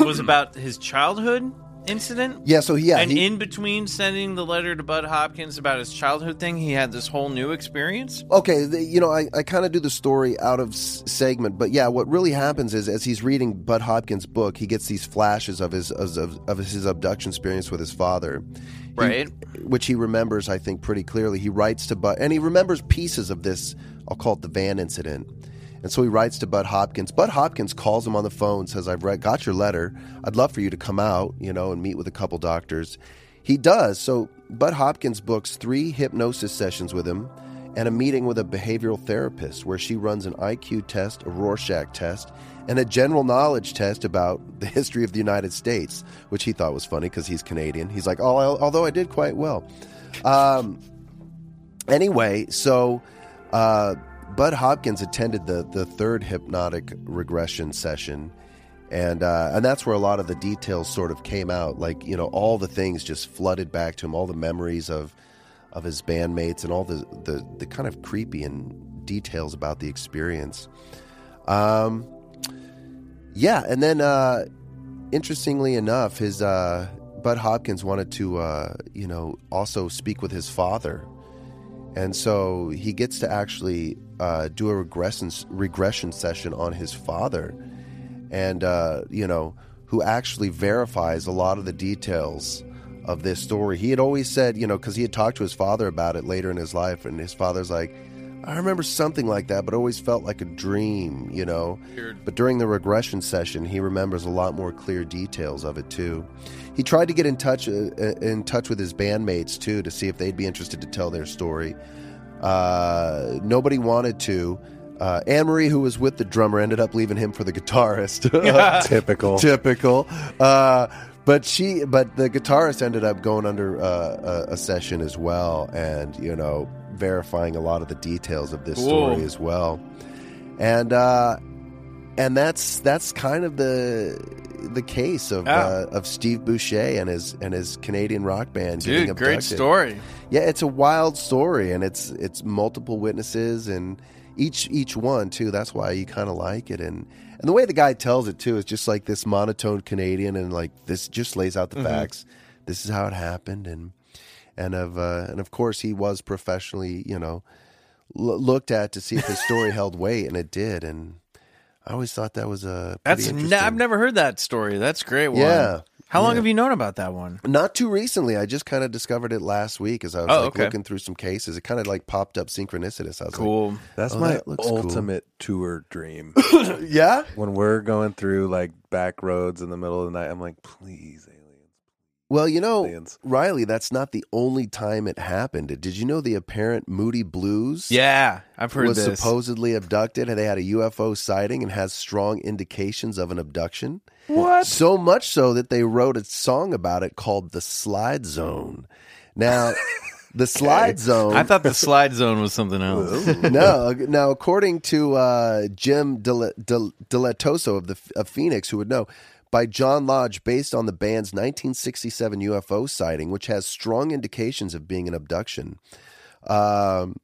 was about his childhood incident? Yeah, so yeah, and he- in between sending the letter to Bud Hopkins about his childhood thing, he had this whole new experience. Okay, the, you know, I, I kind of do the story out of s- segment, but yeah, what really happens is as he's reading Bud Hopkins' book, he gets these flashes of his of, of his abduction experience with his father, He- Right. which he remembers, I think, pretty clearly. He writes to Bud, and he remembers pieces of this. I'll call it the van incident. And so he writes to Bud Hopkins. Bud Hopkins calls him on the phone, says, "I've read, got your letter. I'd love for you to come out, you know, and meet with a couple doctors." He does. So Bud Hopkins books three hypnosis sessions with him and a meeting with a behavioral therapist where she runs an IQ test, a Rorschach test, and a general knowledge test about the history of the United States, which he thought was funny because he's Canadian. He's like, "Oh, I- although I did quite well." Um, anyway, so uh, Bud Hopkins attended the the third hypnotic regression session, and uh, and that's where a lot of the details sort of came out. Like you know, all the things just flooded back to him, all the memories of of his bandmates, and all the the, the kind of creepy and details about the experience. Um, yeah, and then uh, interestingly enough, his uh, Bud Hopkins wanted to uh, you know also speak with his father. And so he gets to actually uh, do a regression regression session on his father, and uh, you know who actually verifies a lot of the details of this story. He had always said, you know, because he had talked to his father about it later in his life, and his father's like, I remember something like that, but always felt like a dream, you know. But during the regression session, he remembers a lot more clear details of it too. He tried to get in touch uh, uh, in touch with his bandmates too to see if they'd be interested to tell their story. Uh, nobody wanted to. Uh, Anne Marie, who was with the drummer, ended up leaving him for the guitarist. Typical. Typical. Uh, but she, but the guitarist ended up going under uh, a, a session as well, and you know, verifying a lot of the details of this Cool. story as well. And uh, and that's that's kind of the the case of uh, of Steve Boucher and his and his Canadian rock band. Dude, great story. Yeah, it's a wild story, and it's it's multiple witnesses, and each each one too. That's why you kind of like it, and and the way the guy tells it too is just like this monotone Canadian, and like this just lays out the Mm-hmm. facts. This is how it happened, and and of uh, and of course he was professionally, you know, l- looked at to see if his story held weight, and it did, and I always thought that was a That's pretty n- interesting. I've never heard that story. That's great one. Yeah. How long Yeah. have you known about that one? Not too recently. I just kind of discovered it last week as I was Oh, like okay. looking through some cases. It kind of like popped up synchronicitous. I was Cool. That's Oh, my that looks cool. ultimate tour dream. yeah. when we're going through like back roads in the middle of the night, I'm like, please, aliens, Well, you know, Aliens. Riley, that's not the only time it happened. Did you know the apparent Moody Blues? Yeah, I've heard was this. supposedly abducted and they had a UFO sighting and has strong indications of an abduction. What? So much so that they wrote a song about it called The Slide Zone. Now, the Slide Zone. I thought the slide zone was something else. no, now according to uh, Jim Dile- Dile- Dilettoso of the of Phoenix, who would know, by John Lodge, based on the band's 1967 UFO sighting, which has strong indications of being an abduction. Um,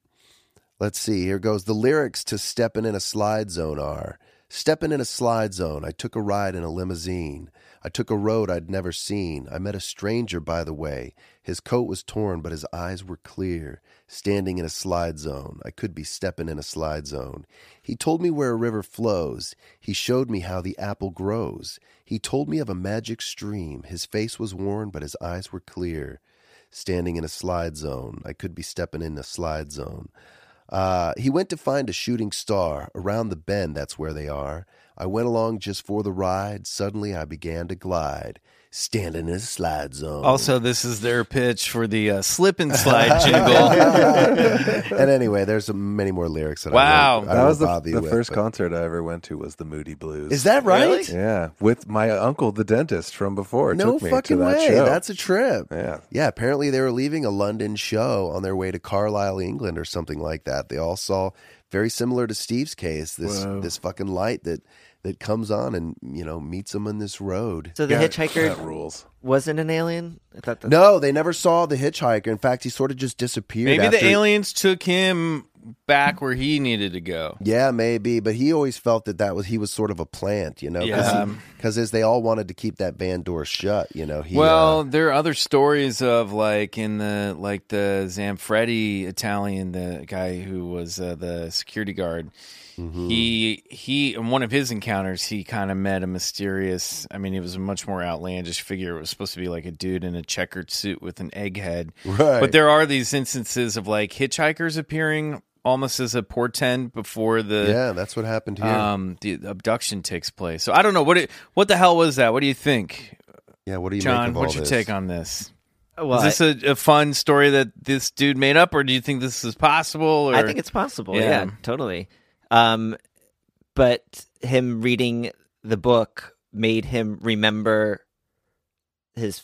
let's see. Here goes. The lyrics to "Steppin' in a Slide Zone" are: "Steppin' in a slide zone. I took a ride in a limousine. I took a road I'd never seen. I met a stranger, by the way. His coat was torn, but his eyes were clear. Standing in a slide zone. I could be stepping in a slide zone. He told me where a river flows. He showed me how the apple grows. He told me of a magic stream. His face was worn, but his eyes were clear. Standing in a slide zone. I could be stepping in a slide zone. Uh, he went to find a shooting star. Around the bend, that's where they are. I went along just for the ride. Suddenly I began to glide. Standing in a slide zone. Also, this is their pitch for the uh, slip and slide jingle. and anyway, there's many more lyrics that Wow. I won't, I That was the, the with, first but- concert I ever went to was the Moody Blues. Is that right? Yeah, with my uncle, the dentist from before. No took me fucking to that way. show. That's a trip. Yeah. Yeah, apparently they were leaving a London show on their way to Carlisle, England or something like that. They all saw very similar to Steve's case, this Whoa. this fucking light that that comes on and, you know, meets them on this road. So the that hitchhiker rules. wasn't an alien. I thought that. No, they never saw the hitchhiker. In fact, he sort of just disappeared. Maybe the after- aliens took him back where he needed to go. Yeah, maybe, but he always felt that that was he was sort of a plant, you know, Yeah. because as they all wanted to keep that van door shut, you know. He, well, uh, there are other stories of like in the like the Zanfretta Italian, the guy who was uh, the security guard. Mm-hmm. He he in one of his encounters, he kind of met a mysterious. I mean, it was a much more outlandish figure. It was supposed to be like a dude in a checkered suit with an egg head. Right. But there are these instances of like hitchhikers appearing almost as a portend before the yeah, that's what happened here. um the abduction takes place. So I don't know what it, what the hell was that? What do you think, yeah, what do you make John? of all What's your this? take on this? Well, is this a, a fun story that this dude made up, or do you think this is possible? Or I think it's possible. Yeah. Yeah, totally. Um, but him reading the book made him remember his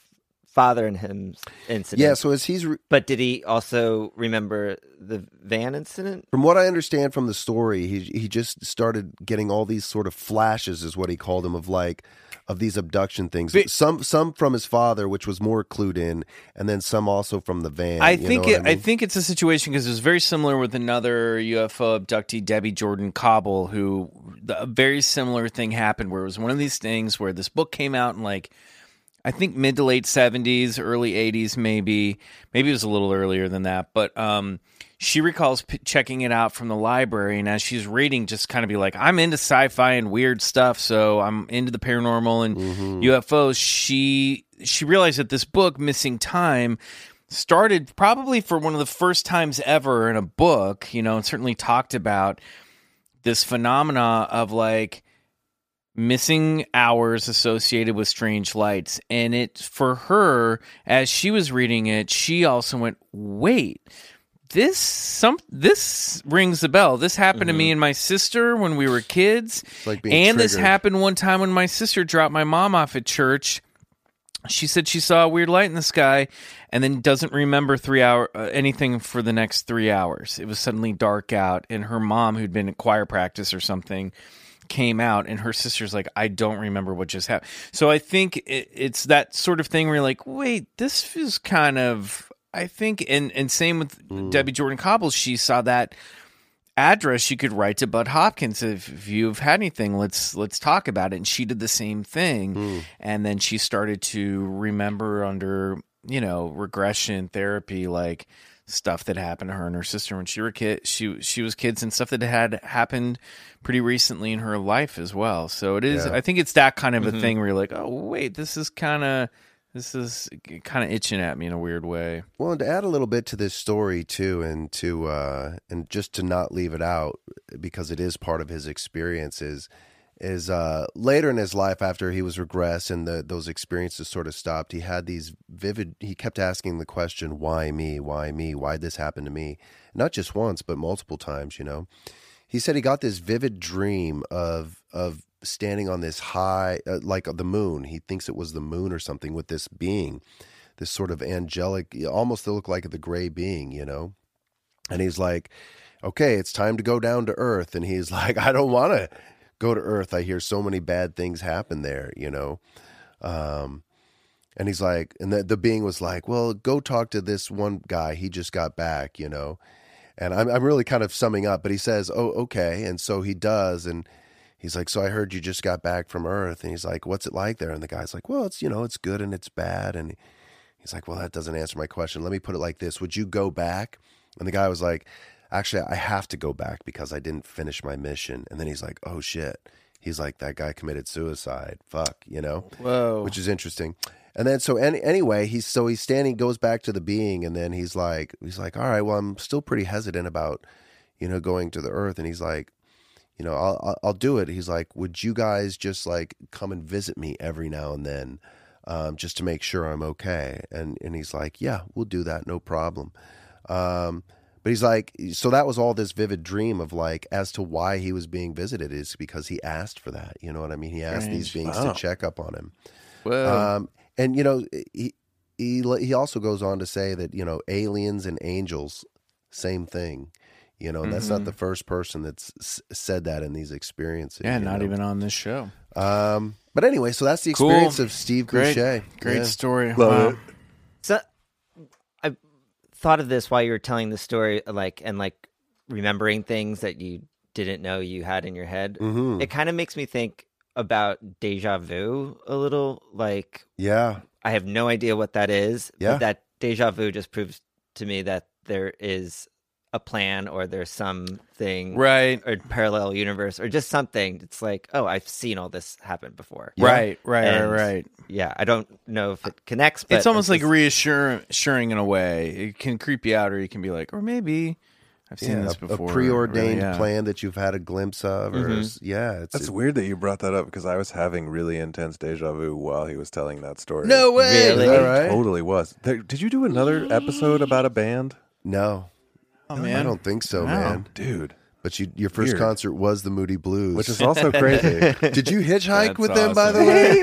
father and him incident. Yeah, so as he's re- but did he also remember the van incident? From what I understand from the story, he he just started getting all these sort of flashes, is what he called them, of like of these abduction things. But- some some from his father, which was more clued in, and then some also from the van. I you think know it, what I, I, think it's a situation because it was very similar with another UFO abductee, Debbie Jordan Kauble, who a very similar thing happened where it was one of these things where this book came out and like I think mid to late seventies, early eighties, maybe maybe it was a little earlier than that, but um. She recalls p- checking it out from the library, and as she's reading, just kind of be like, "I'm into sci-fi and weird stuff, so I'm into the paranormal and Mm-hmm. UFOs." She she realized that this book, Missing Time, started probably for one of the first times ever in a book, you know, and certainly talked about this phenomena of like missing hours associated with strange lights. And it, for her, as she was reading it, she also went, wait. This some this rings the bell. This happened to me and my sister when we were kids, like and this happened one time when my sister dropped my mom off at church she said she saw a weird light in the sky and then doesn't remember three hour uh, anything for the next three hours it was suddenly dark out and her mom who'd been at choir practice or something came out and her sister's like i don't remember what just happened. So i think it, it's that sort of thing where you're like wait this is kind of i think and and same with mm. debbie jordan kauble she saw that address. You could write to Bud Hopkins if, if you've had anything let's let's talk about it. And she did the same thing. Mm. And then she started to remember under you know regression therapy like stuff that happened to her and her sister when she were kid she she was kids and stuff that had happened pretty recently in her life as well so it is Yeah. I think it's that kind of a thing where you're like oh wait this is kind of this is kind of itching at me in a weird way Well, and to add a little bit to this story too, and to uh, and just to not leave it out because it is part of his experiences. is uh, later in his life after he was regressed and the, those experiences sort of stopped. He had these vivid. He kept asking the question, "Why me? Why me? Why this happen to me?" Not just once, but multiple times. You know, he said he got this vivid dream of of standing on this high, uh, like the moon. He thinks it was the moon or something with this being, this sort of angelic, almost to look like the gray being. You know, and he's like, "Okay, it's time to go down to earth." And he's like, "I don't want to." Go to earth i hear so many bad things happen there you know? Um, and he's like and the, the being was like well go talk to this one guy. He just got back you know? And I'm, I'm really kind of summing up but he says oh okay. And so he does and he's like so i heard you just got back from earth. And he's like what's it like there? And the guy's like well it's you know it's good and it's bad. And he's like well that doesn't answer my question. Let me put it like this. Would you go back? And the guy was like actually I have to go back because I didn't finish my mission. And then he's like, oh shit. He's like, that guy committed suicide. Fuck, you know? Whoa. Which is interesting. And then so any, anyway, he's so he's standing, goes back to the being, and then he's like, he's like, all right, well, I'm still pretty hesitant about, you know, going to the earth. And he's like, you know, I'll I'll, I'll do it. He's like, would you guys just like come and visit me every now and then, um, just to make sure I'm okay? And and he's like, yeah, we'll do that, no problem. Um, but he's like, so that was all this vivid dream of like, as to why he was being visited is because he asked for that. You know what I mean? He asked these beings Wow. to check up on him. Whoa. Um, and you know, he he he also goes on to say that you know, aliens and angels, same thing. You know, and that's not the first person that's s- said that in these experiences. yeah, not know? even on this show. Um, but anyway, so that's the Cool. experience of Steve Great, Boucher. great Yeah. story. Love Wow. it. Thought of this while you were telling the story, like and like remembering things that you didn't know you had in your head. Mhm. It kind of makes me think about deja vu a little. Like Yeah, I have no idea what that is, Yeah. but that deja vu just proves to me that there is a plan or there's something Right. or parallel universe or just something. It's like, oh, I've seen all this happen before. Right, right, And- right, right. Yeah, I don't know if it connects, but it's almost like just- reassuring reassuring in a way. It can creep you out, or you can be like, or maybe I've seen yeah, this before. a preordained Yeah. plan that you've had a glimpse of, or Mhm. yeah, it's That's weird that you brought that up because I was having really intense deja vu while he was telling that story. No way. Really? Is right? Totally was. There, did you do another episode about a band? No, Oh I don't think so, Wow. man. Dude. But you, your first Weird. concert was the Moody Blues, Which is also crazy. Did you hitchhike That's with them, by the awesome. way?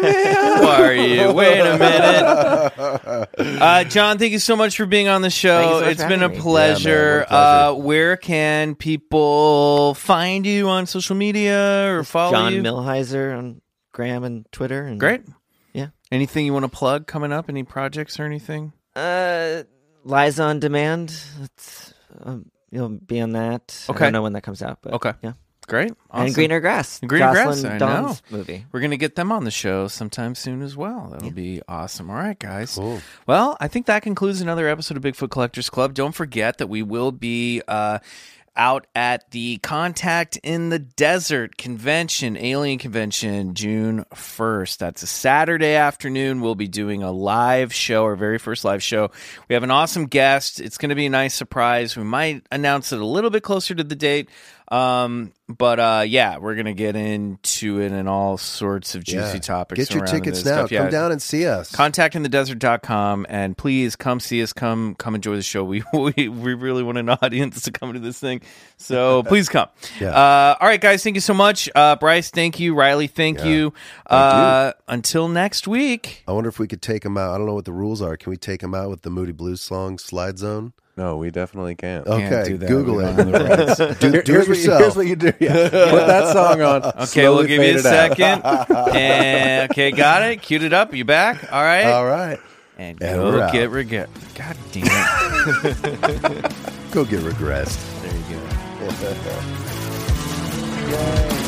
Who are you? Wait a minute. Uh, John, thank you so much for being on the Thank you so show. much It's for been a having me. pleasure. Yeah, man, what a uh, where can people find you on social media or follow John you? Milhiser on Graham and Twitter. And, Great. Yeah. Anything you want to plug coming up? Any projects or anything? Uh, Liza on Demand. Let's um, you'll be on that. I Okay. don't know when that comes out, but Okay. yeah. Great. Awesome. And Greener Grass. Greener Grass, Jocelyn I Dawn's movie. We're going to get them on the show sometime soon as well. That'll be awesome. All right, guys. Cool. Well, I think that concludes another episode of Bigfoot Collectors Club. Don't forget that we will be uh, out at the Contact in the Desert convention, alien convention, June 1st. That's a Saturday afternoon. We'll be doing a live show, our very first live show. We have an awesome guest. It's going to be a nice surprise. We might announce it a little bit closer to the date. Um, but uh, yeah, we're gonna get into it and all sorts of juicy Yeah. topics. Get your tickets now. stuff. Come Yeah. down and see us. contactinthedesert.com and please come see us come come enjoy the show we we, we really want an audience to come to this thing so please come Yeah. uh, all right guys thank you so much uh, bryce thank you riley thank you uh, until next week I wonder if we could take them out. I don't know what the rules are. Can we take them out with the Moody Blues song "Slide Zone"? No, we definitely can't. Okay, do that. Google We it. don't have the rights. do, do here's, it what you, yourself. here's what you do. Yeah. Put that song on. okay we'll give you a it out. second and okay got it queued it up you back all right All right, and, And go we're out. get regret god damn it go get regressed. there you go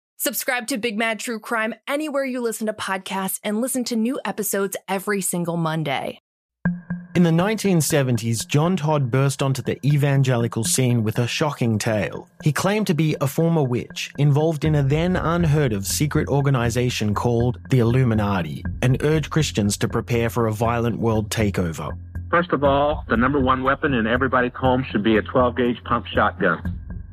Subscribe to Big Mad True Crime anywhere you listen to podcasts and listen to new episodes every single Monday. In the 1970s, John Todd burst onto the evangelical scene with a shocking tale. He claimed to be a former witch involved in a then unheard of secret organization called the Illuminati and urged Christians to prepare for a violent world takeover. First of all, the number one weapon in everybody's home should be a 12 gauge pump shotgun.